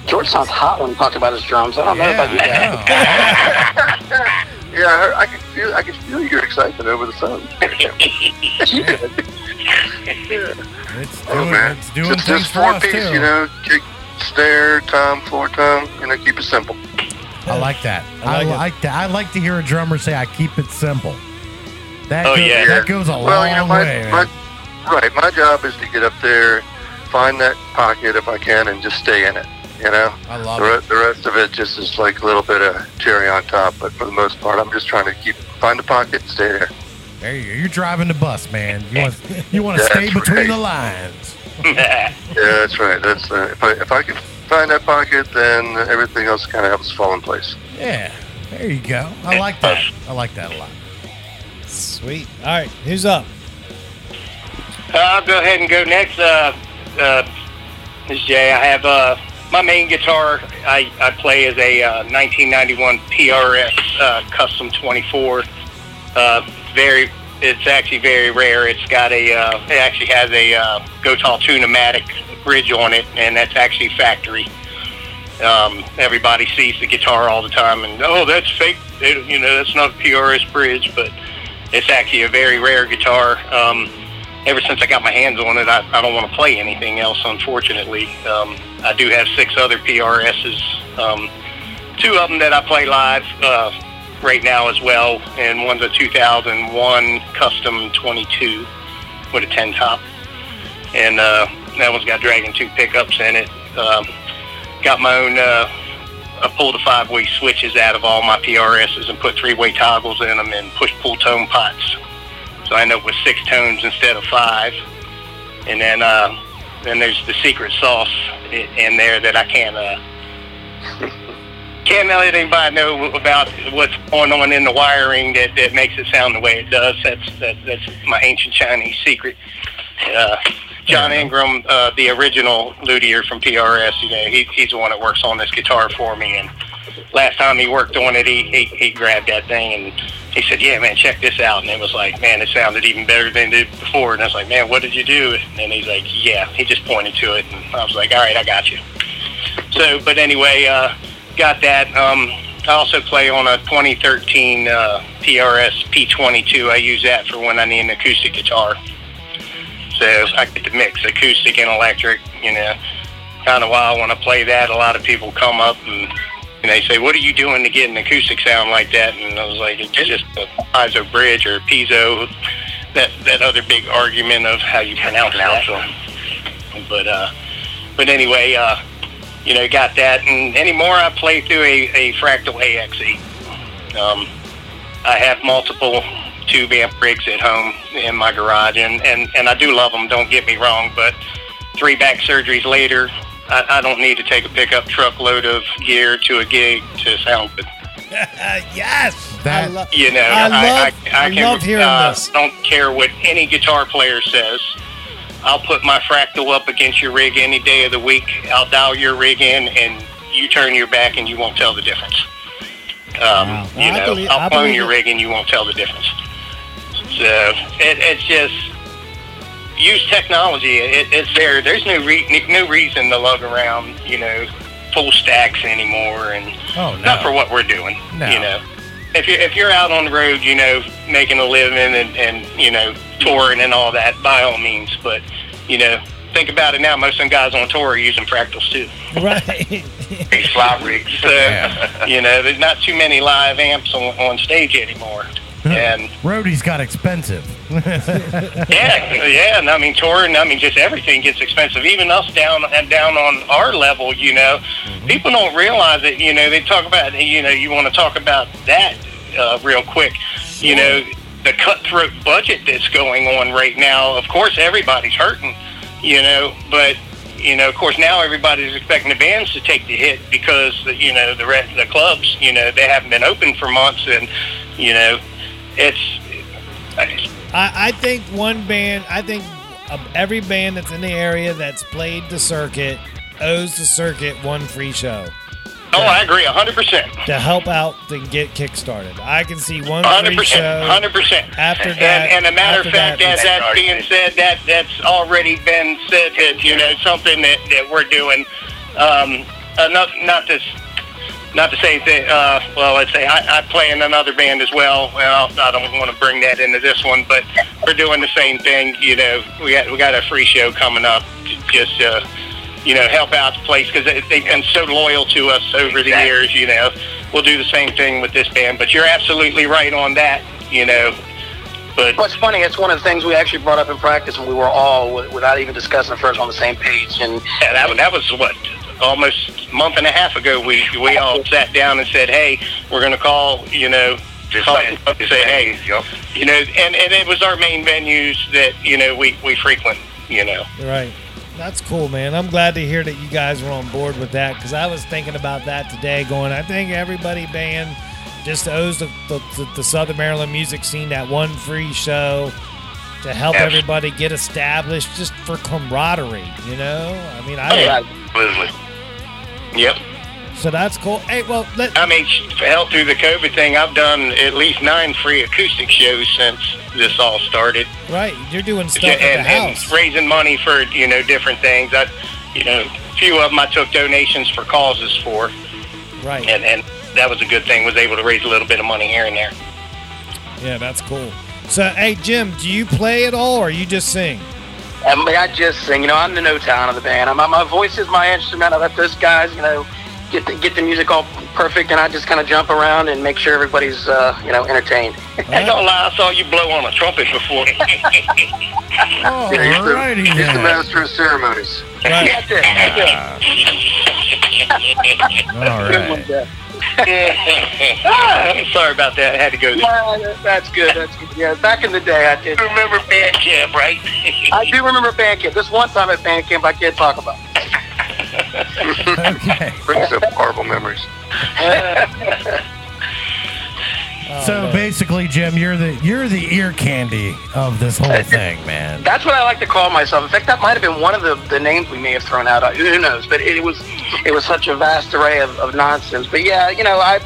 George sounds hot when he talks about his drums. I don't know about you guys. Yeah, I, heard, I can feel I can feel your excitement over the phone. It's Oh doing, man, it's doing just, things just for four us piece, too. you know, kick, snare, tom, floor tom, you know, keep it simple. I like that. I I like, like that. I like to hear a drummer say, "I keep it simple." That Oh, goes, yeah. that goes a Well, long you know, my, way. my, right, my job is to get up there, find that pocket if I can, and just stay in it. You know, I love the, re- the rest of it just is like a little bit of cherry on top. But for the most part, I'm just trying to keep find the pocket and stay there. There you go. You're driving the bus, man. You want you want to That's stay between right. the lines. yeah, that's right. That's uh, if I if I can find that pocket, then everything else kind of helps fall in place. Yeah. There you go. I like that. I like that a lot. Sweet. All right, who's up? Uh, I'll go ahead and go next. Uh, uh, this is Jay. I have uh, my main guitar. I, I play as a uh, 1991 PRS uh, Custom 24. Uh, very, it's actually very rare. It's got a, uh, it actually has a uh, Gotoh Tune-O-Matic bridge on it, and that's actually factory. Um, everybody sees the guitar all the time, and oh, that's fake. It, you know, that's not a PRS bridge, but it's actually a very rare guitar. Um, ever since I got my hands on it, I, I don't want to play anything else, unfortunately. Um, I do have six other PRSs, um, two of them that I play live uh, right now as well, and one's a 2001 Custom 22 with a 10 top. And uh, that one's got Dragon 2 pickups in it. Um, got my own, uh, I pulled the five-way switches out of all my PRSs and put three-way toggles in them and push-pull tone pots. So I end up with six tones instead of five. And then uh, then there's the secret sauce in there that I can't uh, can't let anybody know about what's going on in the wiring that, that makes it sound the way it does. That's that, that's my ancient Chinese secret. Uh, John Ingram, uh, the original luthier from PRS, you know, he, he's the one that works on this guitar for me. And last time he worked on it, he, he, he grabbed that thing and he said, "Yeah, man, check this out." And it was like, man, it sounded even better than it did before. And I was like, "Man, what did you do?" And he's like, "Yeah." He just pointed to it, and I was like, "All right, I got you." So, but anyway, uh, got that. Um, I also play on a 2013 uh, PRS P22. I use that for when I need an acoustic guitar. So I get to mix acoustic and electric. You know, kind of while I want to play that, a lot of people come up and and they say, "What are you doing to get an acoustic sound like that?" And I was like, "It's just a piezo bridge or piezo." That that other big argument of how you pronounce that. But uh, but anyway, uh, you know, got that. And anymore, I play through a, a Fractal AXE. Um, I have multiple tube amp rigs at home in my garage, and, and, and I do love them, don't get me wrong, but three back surgeries later, I, I don't need to take a pickup truckload of gear to a gig to sound good. yes. That- I love. You know, I love. I, I, can, love hearing uh, this. don't care what any guitar player says. I'll put my fractal up against your rig any day of the week. I'll dial your rig in, and you turn your back, and you won't tell the difference. Um, Wow. You know, believe- I I'll clone believe your it. rig, and you won't tell the difference. So it, it's just use technology. It, it's there. There's no re- no reason to lug around, you know, full stacks anymore, and Oh, no. not for what we're doing. No. You know, if you're if you're out on the road, you know, making a living and and you know touring and all that, by all means. But you know, think about it now. Most of them guys on tour are using fractals too. Right. These slot rigs. So you know, there's not too many live amps on, on stage anymore. And Roadies got expensive. yeah, yeah, and I mean touring. I mean, just everything gets expensive. Even us down down on our level, you know, people don't realize it. You know, they talk about, you know, you want to talk about that uh, real quick. You know, the cutthroat budget that's going on right now. Of course, everybody's hurting. You know, but you know, of course, now everybody's expecting the bands to take the hit because you know the rest the clubs, you know, they haven't been open for months, and you know, it's. I, I think one band, I think every band that's in the area that's played the circuit owes the circuit one free show Oh, I agree, hundred percent. to help out to get kickstarted. I can see one Hundred free percent, show. hundred percent. After and, that- and a matter of fact, that- as that being said, that that's already been said. That you know something that, that we're doing. Um, uh, not not to s- not to say that. Uh, well, let's say I, I play in another band as well. Well, I don't want to bring that into this one, but we're doing the same thing. You know, we got we got a free show coming up. to Just uh, you know, help out the place because they, they've been so loyal to us over the years. You know, we'll do the same thing with this band. But you're absolutely right on that. You know, but What's funny, it's one of the things we actually brought up in practice, and we were all, without even discussing it first, on the same page. And yeah, that, that was what almost a month and a half ago. We we all sat down and said, "Hey, we're going to call." You know. Call them up and say, hey, you know, and, and it was our main venues that you know we, we frequent, you know. Right. That's cool, man. I'm glad to hear that you guys were on board with that because I was thinking about that today. Going, I think everybody band just owes the, the, the, the Southern Maryland music scene that one free show to help Yes. everybody get established, just for camaraderie. You know, I mean, I Absolutely. Yep. so that's cool. Hey, well, let, I mean, hell, through the COVID thing, I've done at least nine free acoustic shows since this all started. right, you're doing stuff and, at the and house. raising money for you know different things. I, you know, a few of them I took donations for causes for, Right. and and that was a good thing. Was able to raise a little bit of money here and there. Yeah, that's cool. So, hey, Jim, do you play at all, or you just sing? I mean, I just sing. You know, I'm the no town of the band. I'm, my voice is my instrument. I let those guys, you know, get the, get the music all perfect, and I just kind of jump around and make sure everybody's, uh, you know, entertained. I don't lie. I saw you blow on a trumpet before. Oh, Yeah, he's the, he's the master of ceremonies. Right. That's it. That's it. All Good one, right. Jeff. I'm sorry about that. I had to go there. Yeah, that's good. That's good. Yeah, back in the day, I did. Remember band camp, right? I do remember band camp. This one time at band camp, I can't talk about. Okay. Brings up horrible memories. So oh, basically, Jim, you're the you're the ear candy of this whole thing, man. That's what I like to call myself. In fact, that might have been one of the, the names we may have thrown out. Who knows? But it was it was such a vast array of, of nonsense. But yeah, you know, I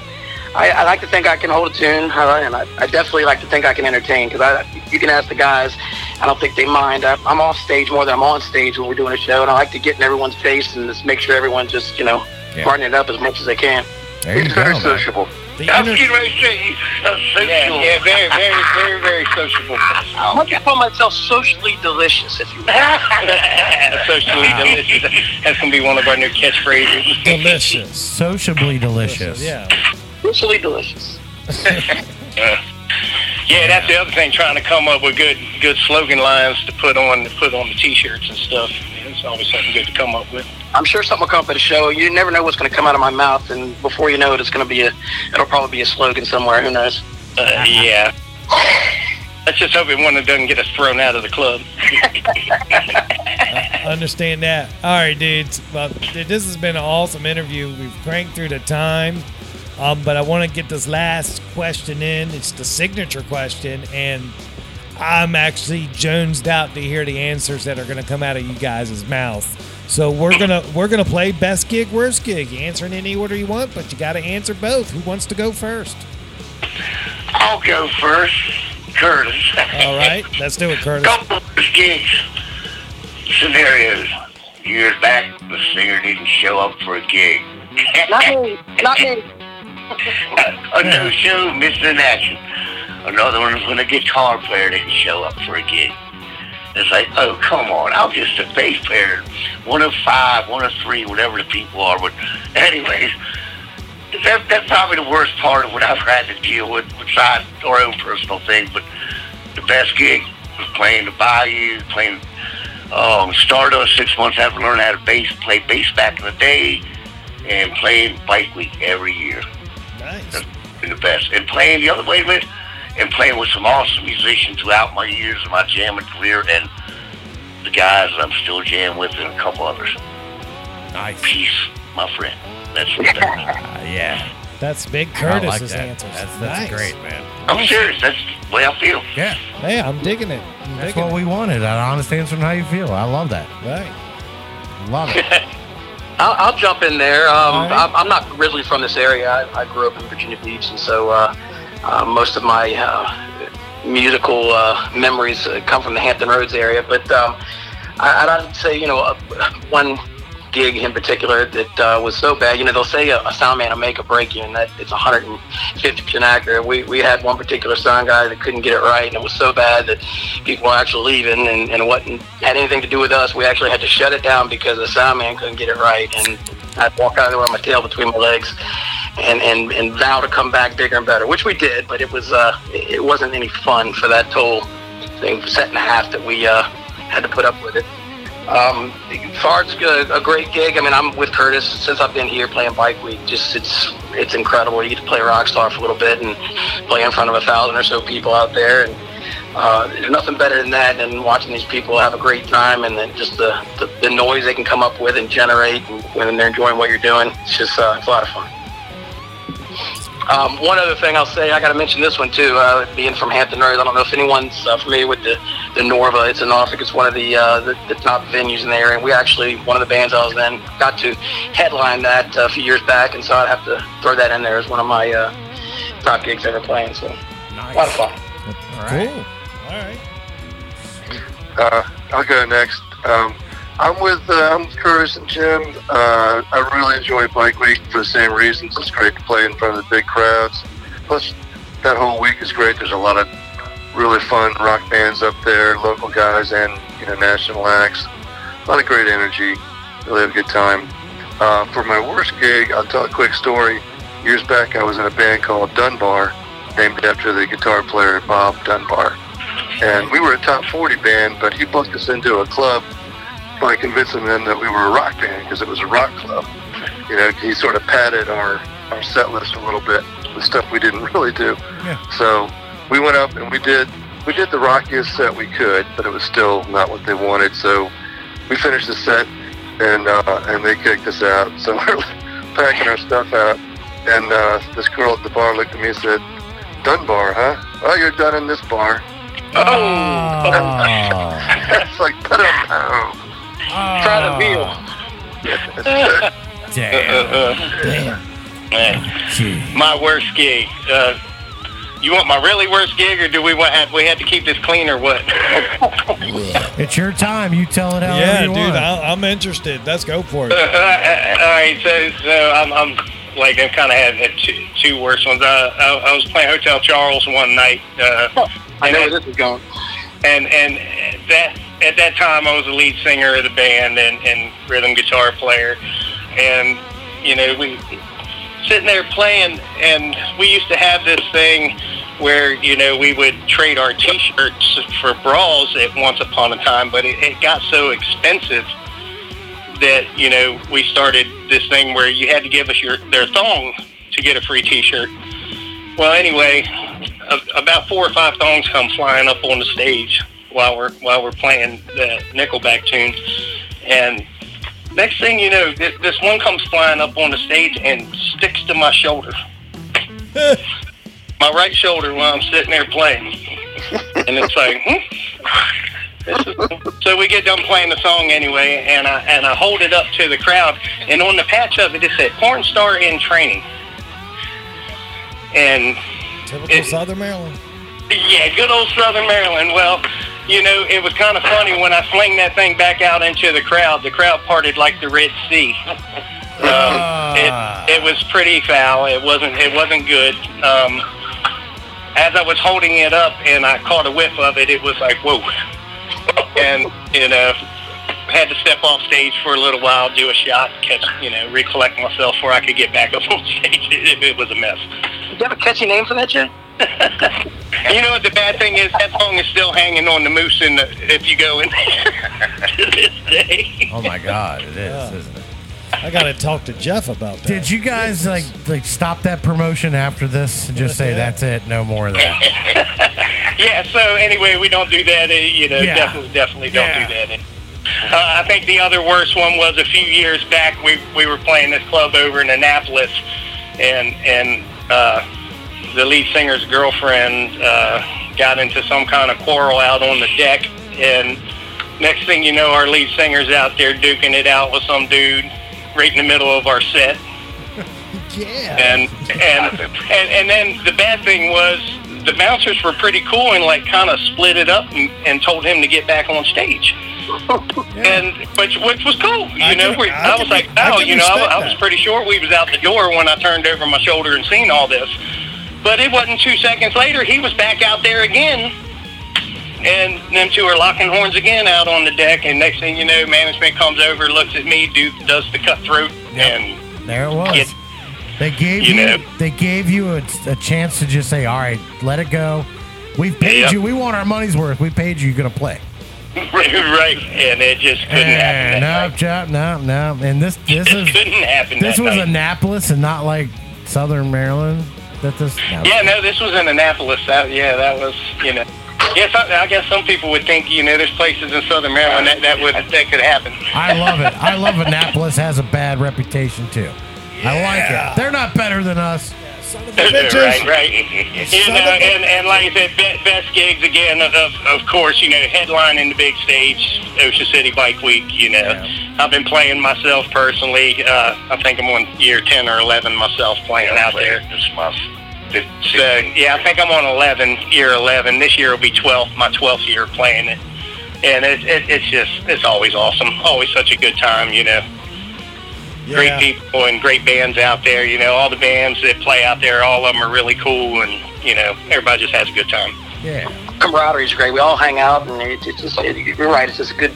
I, I like to think I can hold a tune, uh, and I, I definitely like to think I can entertain. Because I, you can ask the guys, I don't think they mind. I, I'm off stage more than I'm on stage when we're doing a show, and I like to get in everyone's face and just make sure everyone's just you know Yeah. partying it up as much as they can. There you He's go. very man. sociable. The I'm inter- getting ready to say he's a social. Yeah, yeah, very, very, very, very sociable. I like to call myself socially delicious, if you will. Socially delicious. That's gonna be one of our new catchphrases. delicious. Sociably delicious. Yeah. Socially delicious. Yeah, that's the other thing. Trying to come up with good, good slogan lines to put on, to put on the T-shirts and stuff. It's always something good to come up with. I'm sure something will come up at a show. You never know what's going to come out of my mouth, and before you know it, it's going to be a. It'll probably be a slogan somewhere. Who knows? Uh, yeah. Let's just hope it one that doesn't get us thrown out of the club. Understand that. All right, dudes. Well, this has been an awesome interview. We've cranked through the time. Um, but I want to get this last question in. It's the signature question, and I'm actually jonesed out to hear the answers that are going to come out of you guys' mouth. So we're gonna we're gonna play best gig, worst gig. You answer in any order you want, but you got to answer both. Who wants to go first? I'll go first. Curtis. All right, let's do it, Curtis. Couple of gigs. Scenarios. Years back, the singer didn't show up for a gig. Not me. Not me. A new show, in action. Another one was when a guitar player didn't show up for a gig. It's like, oh, come on. I'm just a bass player. One of five, one of three, whatever the people are. But anyways, that, that's probably the worst part of what I've had to deal with besides our own personal things. But the best gig was playing the Bayou, playing um, Stardust six months after learning how to bass, play bass back in the day, and playing Bike Week every year Nice. been the best. And playing the other way of it, and playing with some awesome musicians throughout my years of my jamming career, and the guys that I'm still jamming with, and a couple others. Nice. Peace, my friend. That's the best. Uh, yeah. That's Big I Curtis's like that. answers. That's, that's Nice. great, man. I'm serious. That's the way I feel. Yeah. Hey, I'm digging it. I'm That's digging what we wanted. An honest answer on how you feel. I love that. Right. Love it. I'll, I'll jump in there. Um, right. I'm, I'm not originally from this area. I, I grew up in Virginia Beach, and so uh, uh, most of my uh, musical uh, memories uh, come from the Hampton Roads area. But um, I, I'd say, you know, uh, one gig in particular that uh, was so bad. You know, they'll say a, a sound man will make or break you, and that it's 150% accurate. We, we had one particular sound guy that couldn't get it right, and it was so bad that people were actually leaving, and, and wasn't had anything to do with us. We actually had to shut it down because the sound man couldn't get it right, and I'd walk out of there with my tail between my legs. And, and, and vow to come back bigger and better, which we did, but it was uh, it wasn't any fun for that total thing set and a half that we uh, had to put up with it. Um, Fard's a, a great gig. I mean, I'm with Curtis since I've been here playing Bike Week. Just it's it's incredible. You get to play Rockstar for a little bit and play in front of a thousand or so people out there, and uh, there's nothing better than that than watching these people have a great time and then just the, the, the noise they can come up with and generate when they're enjoying what you're doing. It's just uh, it's a lot of fun. Um, one other thing I'll say, I got to mention this one too. Uh, being from Hampton Roads, I don't know if anyone's uh, familiar with the, the Norva. It's in Norfolk. It's one of the, uh, the the top venues in the area. And we actually, one of the bands I was in, got to headline that uh, a few years back, and so I'd have to throw that in there as one of my uh, top gigs ever playing. So a lot of fun. All right. Cool. All right. Uh, I'll go next. Um, I'm with uh, I'm with Curtis and Jim. Uh, I really enjoy Bike Week for the same reasons. It's great to play in front of the big crowds. Plus, that whole week is great. There's a lot of really fun rock bands up there, local guys and you know national acts. A lot of great energy. Really have a good time. Uh, for my worst gig, I'll tell a quick story. Years back, I was in a band called Dunbar, named after the guitar player Bob Dunbar. And we were a top 40 band, but he booked us into a club by convincing them that we were a rock band because it was a rock club. You know, he sort of padded our, our set list a little bit with stuff we didn't really do. Yeah. So we went up and we did we did the rockiest set we could, but it was still not what they wanted. So we finished the set and uh, and they kicked us out. So we're packing our stuff out, and uh, this girl at the bar looked at me and said, "Dunbar, huh? Well, you're done in this bar." Oh. it's like put 'em down. Try the meal. Damn. Damn. Man, Gee. my worst gig. Uh, you want my really worst gig, or do we want have we had to keep this clean, or what? It's your time. You tell it however Yeah, you dude, want. I, I'm interested. Let's go for Uh, it. uh, all right, so so I'm, I'm like I kind of had uh, two, two worst ones. Uh, I, I was playing Hotel Charles one night. Uh, I know where this is going. and and that at that time I was the lead singer of the band and, and rhythm guitar player, and you know we sitting there playing, and we used to have this thing where you know we would trade our T-shirts for bras at once upon a time, but it, it got so expensive that you know we started this thing where you had to give us your their thong to get a free T-shirt. Well, anyway, about four or five thongs come flying up on the stage while we're while we're playing the Nickelback tune, and next thing you know, this, this one comes flying up on the stage and sticks to my shoulder, my right shoulder while I'm sitting there playing, and it's like. Hmm? So we get done playing the song anyway, and I and I hold it up to the crowd, and on the patch of it it said "porn star in training," and Typical it- Southern Maryland. yeah, good old Southern Maryland. Well, you know, it was kind of funny when I sling that thing back out into the crowd. The crowd parted like the Red Sea. Um, it, it was pretty foul. It wasn't. It wasn't good. Um, as I was holding it up and I caught a whiff of it, it was like whoa, and you know, had to step off stage for a little while, do a shot, catch, you know, recollect myself before I could get back up on stage. It, it was a mess. Do you have a catchy name for that, Jay? You know what the bad thing is? That song is still hanging on the moose in the, if you go in to this day. Oh my God, it is, isn't it? I got to talk to Jeff about that. Did you guys like like stop that promotion after this and just say that's it, no more of that? Yeah, so anyway, we don't do that. uh, You know, Yeah. definitely, definitely don't Yeah. do that. Uh, I think the other worst one was a few years back. We we were playing this club over in Annapolis, and and uh, the lead singer's girlfriend uh, got into some kind of quarrel out on the deck, and next thing you know, our lead singer's out there duking it out with some dude right in the middle of our set. Yeah. And and and and then the bad thing was the bouncers were pretty cool and like kind of split it up and, and told him to get back on stage. And which which was cool, you I know. can- we, I I, can- was like, oh, you know, I, I was pretty sure we was out the door when I turned over my shoulder and seen all this. But it wasn't two seconds later, he was back out there again. And them two are locking horns again out on the deck. And next thing you know, management comes over, looks at me, do, does the cutthroat, and There it was. Get- they gave you you, know. they gave you a, a chance to just say, all right, let it go. We've paid Yep. you. We want our money's worth. We paid you. You're gonna play. right, and it just couldn't. And that no, no, no. And this this night. is It couldn't happen. this was night. Annapolis and not like Southern Maryland. That this. No. Yeah, no, this was in Annapolis. That, yeah, that was, you know. Yes, I, I guess some people would think, you know, there's places in Southern Maryland that, that would that could happen. I love it. I love Annapolis has a bad reputation too. I like it. They're not better than us. right, right. You know, and, and like I said, be- best gigs again, of, of course, you know, headlining the big stage, Ocean City Bike Week, you know. I've been playing myself personally. Uh, I think I'm on year 10 or 11 myself playing out there. This month. So, yeah, I think I'm on 11, year 11. This year will be 12, my 12th year playing it. And it, it, it's just, it's always awesome. Always such a good time, you know. Great people and great bands out there. You know, all the bands that play out there, all of them are really cool. And, you know, everybody just has a good time. Yeah. Camaraderie is great. We all hang out, and it, it's just, it, you're right. It's just a good,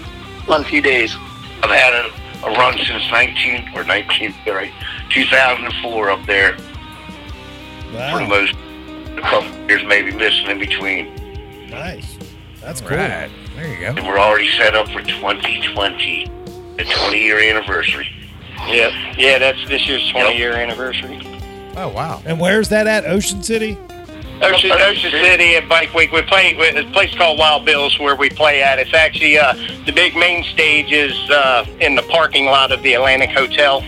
fun few days. I've had a, a run since 19 or 19, right, 2004 up there. For the most, a couple years maybe missing in between. Nice. That's cool. Right. There you go. And we're already set up for 2020, the 20 year anniversary. Yep. Yeah, that's this year's 20 year anniversary. Oh wow. And where's that at? Ocean City? Ocean, Ocean City at Bike Week. We play with a place called Wild Bill's where we play at. It's actually uh, the big main stage is uh, in the parking lot of the Atlantic Hotel,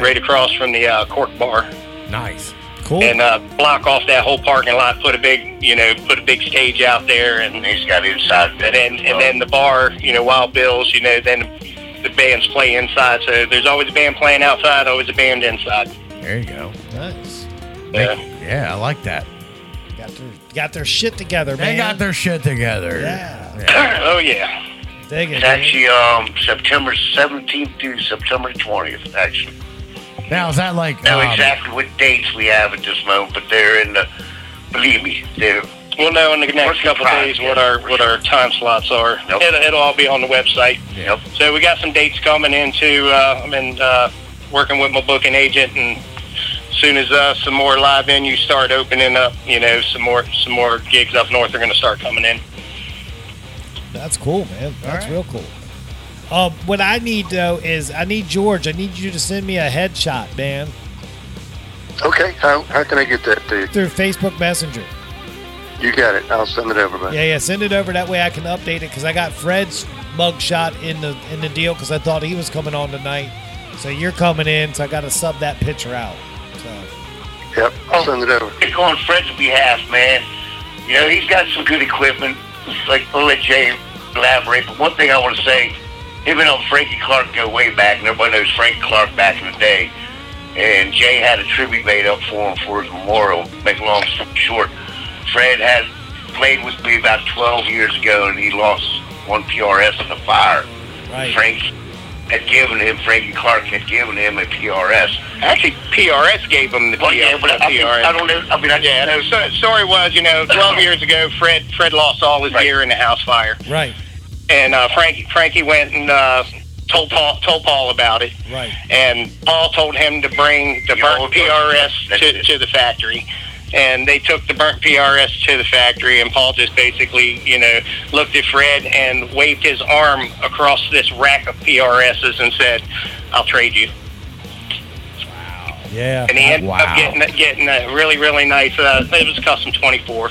right, across from the uh, Cork Bar. Nice. Cool. And uh, block off that whole parking lot. Put a big, you know, put a big stage out there, and he's got inside. And then and then the bar, you know, Wild Bill's. You know, then the bands play inside. So there's always a band playing outside, always a band inside. There you go. Nice. Yeah. Yeah, I like that. Got their got their shit together, man. They got their shit together. Yeah. oh yeah. Dig it. It's dude. actually um, September 17th through September 20th, actually. Now is that like know um, exactly what dates we have at this moment, but they're in the. Believe me, they're. We'll know in the next couple of days what our what our time slots are. It'll, it'll all be on the website. Yep. So we got some dates coming into. Uh, I'm in uh, working with my booking agent, and as soon as uh, some more live venues start opening up, you know, some more some more gigs up north are going to start coming in. That's cool, man. That's real cool. Um, what I need though is I need George. I need you to send me a headshot, man, Okay, how, how can I get that to you? through Facebook Messenger. You got it. I'll send it over, man. Yeah, yeah. Send it over that way I can update it because I got Fred's mugshot in the in the deal because I thought he was coming on tonight. So you're coming in, so I got to sub that picture out. So Yep, I'll send it over. Pick on Fred's behalf, man. You know, he's got some good equipment. Like, I'll let Jay elaborate, but one thing I want to say, him and old Frankie Clark go way back, and everybody knows Frank Clark back in the day. And Jay had a tribute made up for him for his memorial. Make long story short, Fred had played with me about 12 years ago, and he lost one PRS in a fire. Right. Frank had given him, Frankie Clark had given him a PRS. Actually, PRS gave him the Well, yeah, but I PRS. I don't know. I mean, I yeah, no, so, story was, you know, 12 years ago, Fred Fred lost all his gear in a house fire, right, and uh, Frankie Frankie went and uh, told Paul told Paul about it, right. and Paul told him to bring the burnt PRS to, to the factory. And they took the burnt PRS to the factory, and Paul just basically, you know, looked at Fred and waved his arm across this rack of PRSs and said, "I'll trade you." Wow. Yeah. and he ended up getting getting a really really nice. Uh, it was a custom 24,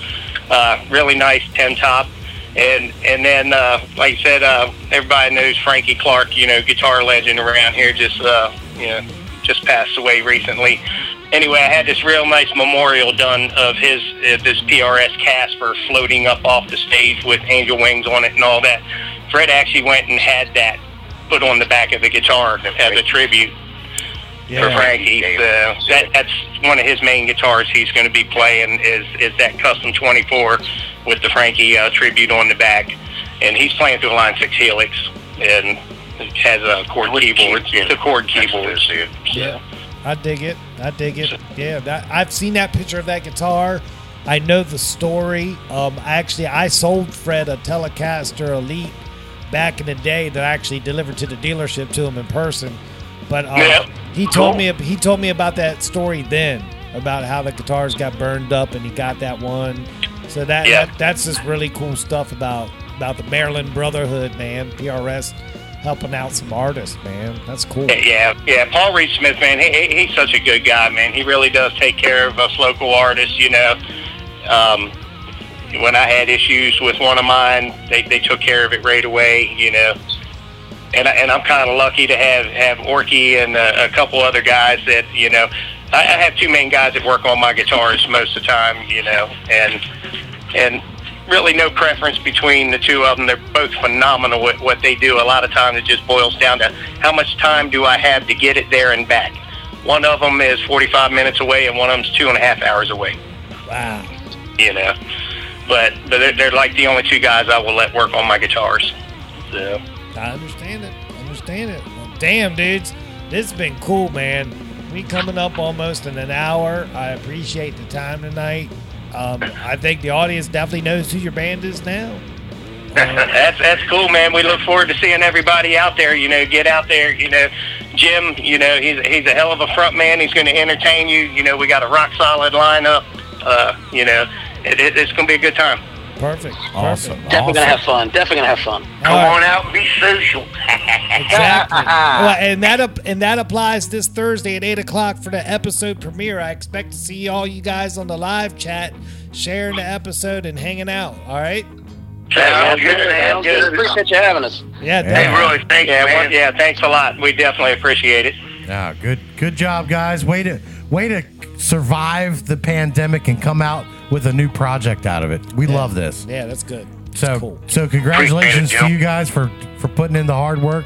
uh, really nice 10 top, and and then uh, like I said, uh, everybody knows Frankie Clark, you know, guitar legend around here. Just uh, you know, just passed away recently. Anyway, I had this real nice memorial done of his uh, this PRS Casper floating up off the stage with angel wings on it and all that. Fred actually went and had that put on the back of the guitar as a tribute for Frankie. So that that's one of his main guitars he's going to be playing is is that custom 24 with the Frankie uh, tribute on the back, and he's playing through a Line Six Helix and has a chord keyboard, the chord keyboard. Yeah. I dig it. I dig it. Yeah, that, I've seen that picture of that guitar. I know the story. Um, actually, I sold Fred a Telecaster Elite back in the day that I actually delivered to the dealership to him in person. But uh, Yeah. he told me he told me about that story then about how the guitars got burned up and he got that one. So that, Yeah. that that's just really cool stuff about about the Maryland Brotherhood, man. PRS helping out some artists, man. That's cool. Yeah, yeah. Paul Reed Smith, man, he, he, he's such a good guy, man. He really does take care of us local artists. You know, um, when I had issues with one of mine, they, they took care of it right away. You know, and I, and I'm kind of lucky to have have Orky and a, a couple other guys that you know. I, I have two main guys that work on my guitars most of the time. You know, and and really no preference between the two of them. They're both phenomenal at what they do. A lot of times it just boils down to how much time do I have to get it there and back. One of them is 45 minutes away, and one of them's two and a half hours away. Wow. You know, but but they're, they're like the only two guys I will let work on my guitars. So I understand it. I understand it. Well, damn, dudes. This has been cool, man. We coming up almost in an hour. I appreciate the time tonight. Um, I think the audience definitely knows who your band is now. that's that's cool, man. We look forward to seeing everybody out there. You know, get out there. You know, Jim. You know, he's he's a hell of a front man. He's going to entertain you. You know, we got a rock solid lineup. Uh, you know, it, it, it's going to be a good time. Perfect. Awesome. Definitely gonna have fun. Definitely gonna have fun. Come on out and be social. Exactly. well, and that ap- and that applies this Thursday at eight o'clock for the episode premiere. I expect to see all you guys on the live chat, sharing the episode and hanging out. All right. Sounds good. Sounds Sounds good. good. Appreciate you having us. Yeah. Hey, definitely. really, thanks, Yeah, man. yeah. Thanks a lot. We definitely appreciate it. Yeah, good good job, guys. Way to way to survive the pandemic and come out with a new project out of it. We love this. Yeah, that's good. So cool. so congratulations Appreciate it, to you guys for for putting in the hard work,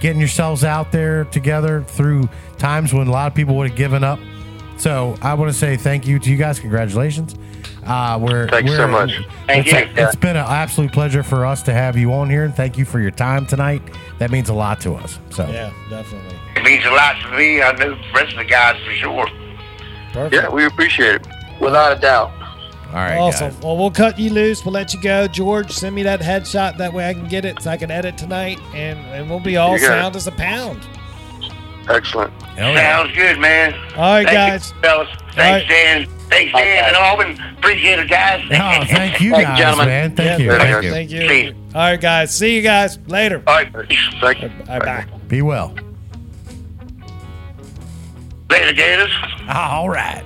getting yourselves out there together through times when a lot of people would have given up. So I want to say thank you to you guys. Congratulations. Uh, we're Thank you so we're- much. Thank it's, you. It's been an absolute pleasure for us to have you on here, and thank you for your time tonight. That means a lot to us. So Yeah, definitely. It means a lot to me. I know the rest of the guys for sure. Perfect. Yeah, we appreciate it. Without a doubt. All right, awesome. guys. Well, we'll cut you loose. We'll let you go. George, send me that headshot. That way I can get it so I can edit tonight. And, and we'll be all You got it. sound as a pound. Excellent. Hell yeah. Sounds good, man. All right, Thank guys. You, fellas. Thanks, right. Dan. Thanks, Dan and Alban. Appreciate it, guys. Oh, thank you Thank guys, gentlemen. man. Thank Yeah, you. Thank you. Thank you. See you. All right, guys. See you guys later. All right. Thank you. Bye bye. Be well. Later, Gators. Ah, All right.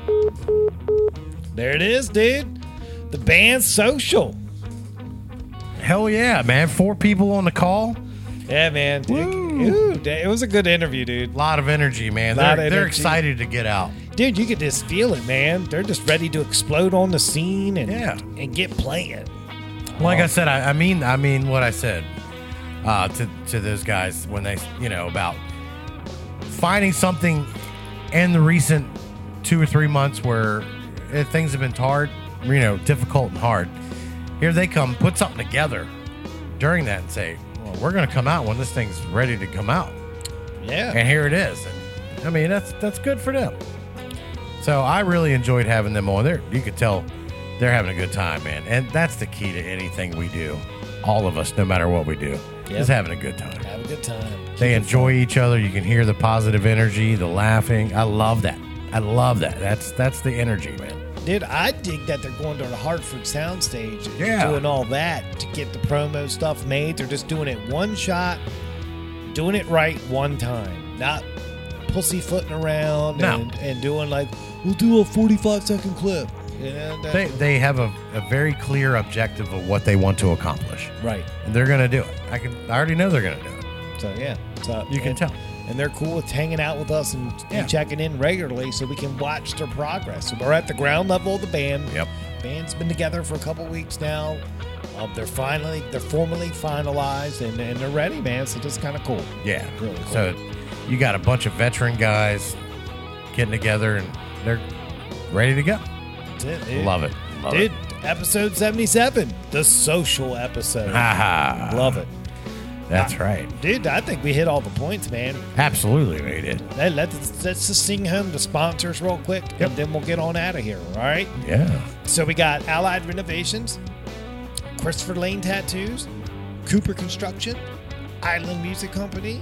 There it is, dude. The band social. Hell yeah, man. Four people on the call. Yeah, man. Dude. Ooh, it was a good interview, dude. A lot of energy, man. They're, of they're excited to get out. Dude, you could just feel it, man. They're just ready to explode on the scene and Yeah. and get playing. Like I said, I, I mean, I mean what I said uh, to to those guys when they, you know, about finding something in the recent two or three months where Eh, things have been hard, you know, difficult and hard. Here they come, put something together during that, and say, "Well, we're going to come out when this thing's ready to come out." Yeah. and here it is. And I mean, that's that's good for them. So I really enjoyed having them on there. You could tell they're having a good time, man. And that's the key to anything we do. All of us, no matter what we do, Yep. is having a good time. Have a good time. They Keep it enjoy each other. You can hear the positive energy, the laughing. I love that. I love that. That's that's the energy, man. Dude, I dig that they're going to the Hartford soundstage and Yeah. doing all that to get the promo stuff made. They're just doing it one shot, doing it right one time, not pussyfooting around No. and, and doing like, we'll do a 45 second clip. You know, that- They they have a, a very clear objective of what they want to accomplish, right. and they're going to do it. I can. I already know they're going to do it. So, yeah. So, You can and- tell. And they're cool with hanging out with us and, and checking in regularly so we can watch their progress. So we're at the ground level of the band. Yep. Band's been together for a couple weeks now. Um, they're finally, they're formally finalized and, and they're ready, man. So that's kind of cool. Yeah. Really cool. So you got a bunch of veteran guys getting together and they're ready to go. That's it. Love it. Love dude, episode 77, the social episode. it. Love it. That's right. Dude, I think we hit all the points, man. Absolutely, we did. Let, let's, let's just sing home the sponsors real quick and then we'll get on out of here, all right? Yeah. So we got Allied Renovations, Christopher Lane Tattoos, Cooper Construction, Island Music Company,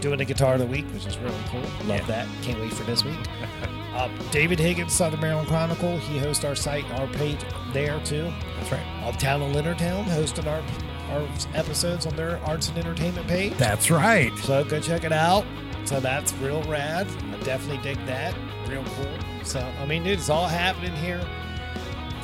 doing the guitar of the week, which is really cool. Love Yeah. that. Can't wait for this week. uh, David Higgins, Southern Maryland Chronicle. He hosts our site, our page there too. That's right. Uptown and Leonardtown hosted our our episodes on their arts and entertainment page. That's right. So go check it out. So that's real rad. I definitely dig that. Real cool. So I mean, dude, it's all happening here.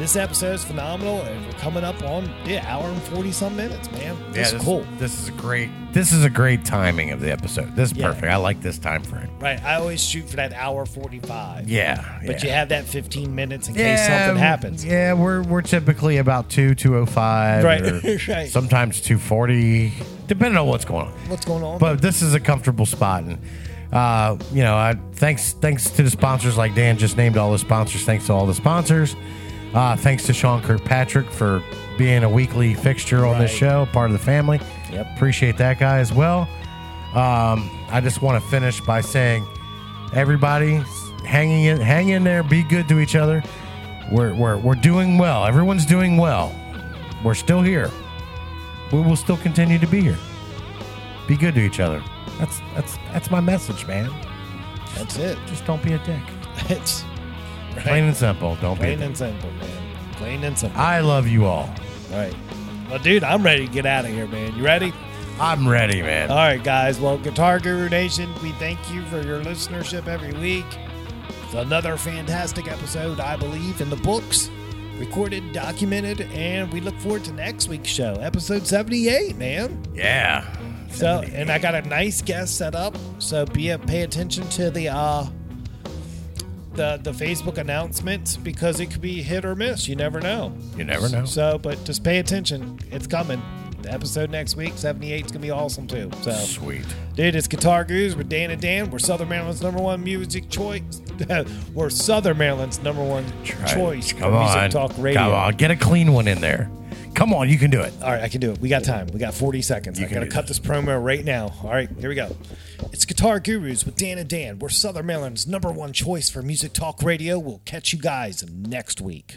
This episode is phenomenal, and we're coming up on yeah, hour and forty some minutes, man. This yeah, is this, cool. This is a great. This is a great timing of the episode. This is Yeah. perfect. I like this time frame. Right. I always shoot for that hour forty five. Yeah. But you have that fifteen minutes in case something happens. Yeah, we're we're typically about two two oh five, Right, right. Sometimes two forty, depending on what's going on. What's going on? But this is a comfortable spot, and uh, you know, I, thanks thanks to the sponsors like Dan just named all the sponsors. Thanks to all the sponsors. Uh, thanks to Sean Kirkpatrick for being a weekly fixture on this Right. show, part of the family. Yep. Appreciate that guy as well. Um, I just want to finish by saying, everybody, hanging in, hang in there, be good to each other. We're, we're, we're doing well. Everyone's doing well. We're still here. We will still continue to be here. Be good to each other. That's that's that's my message, man. That's it. Just don't be a dick. It's right. Plain and simple. Don't be Plain and simple, man. Plain and simple. I love you all. right. Well, dude, I'm ready to get out of here, man. You ready? I'm ready, man. All right, guys. Well, Guitar Guru Nation, we thank you for your listenership every week. It's another fantastic episode, I believe, in the books. Recorded, documented, and we look forward to next week's show, episode 78, man. Yeah. So, and I got a nice guest set up. So, be pay attention to the uh the the Facebook announcements because it could be hit or miss. You never know. You never know. So, but just pay attention. It's coming. The episode next week, 78 is gonna be awesome too. So Sweet. Dude, it's Guitar Gurus with Dan and Dan. We're Southern Maryland's number one music choice. We're Southern Maryland's number one choice Come for music on. talk radio. Come on. Get a clean one in there. Come on. You can do it. All right, I can do it. We got time. We got 40 seconds. You I can gotta cut this promo right now. All right, here we go. It's Guitar Gurus with Dan and Dan. We're Southern Maryland's number one choice for music talk radio. We'll catch you guys next week.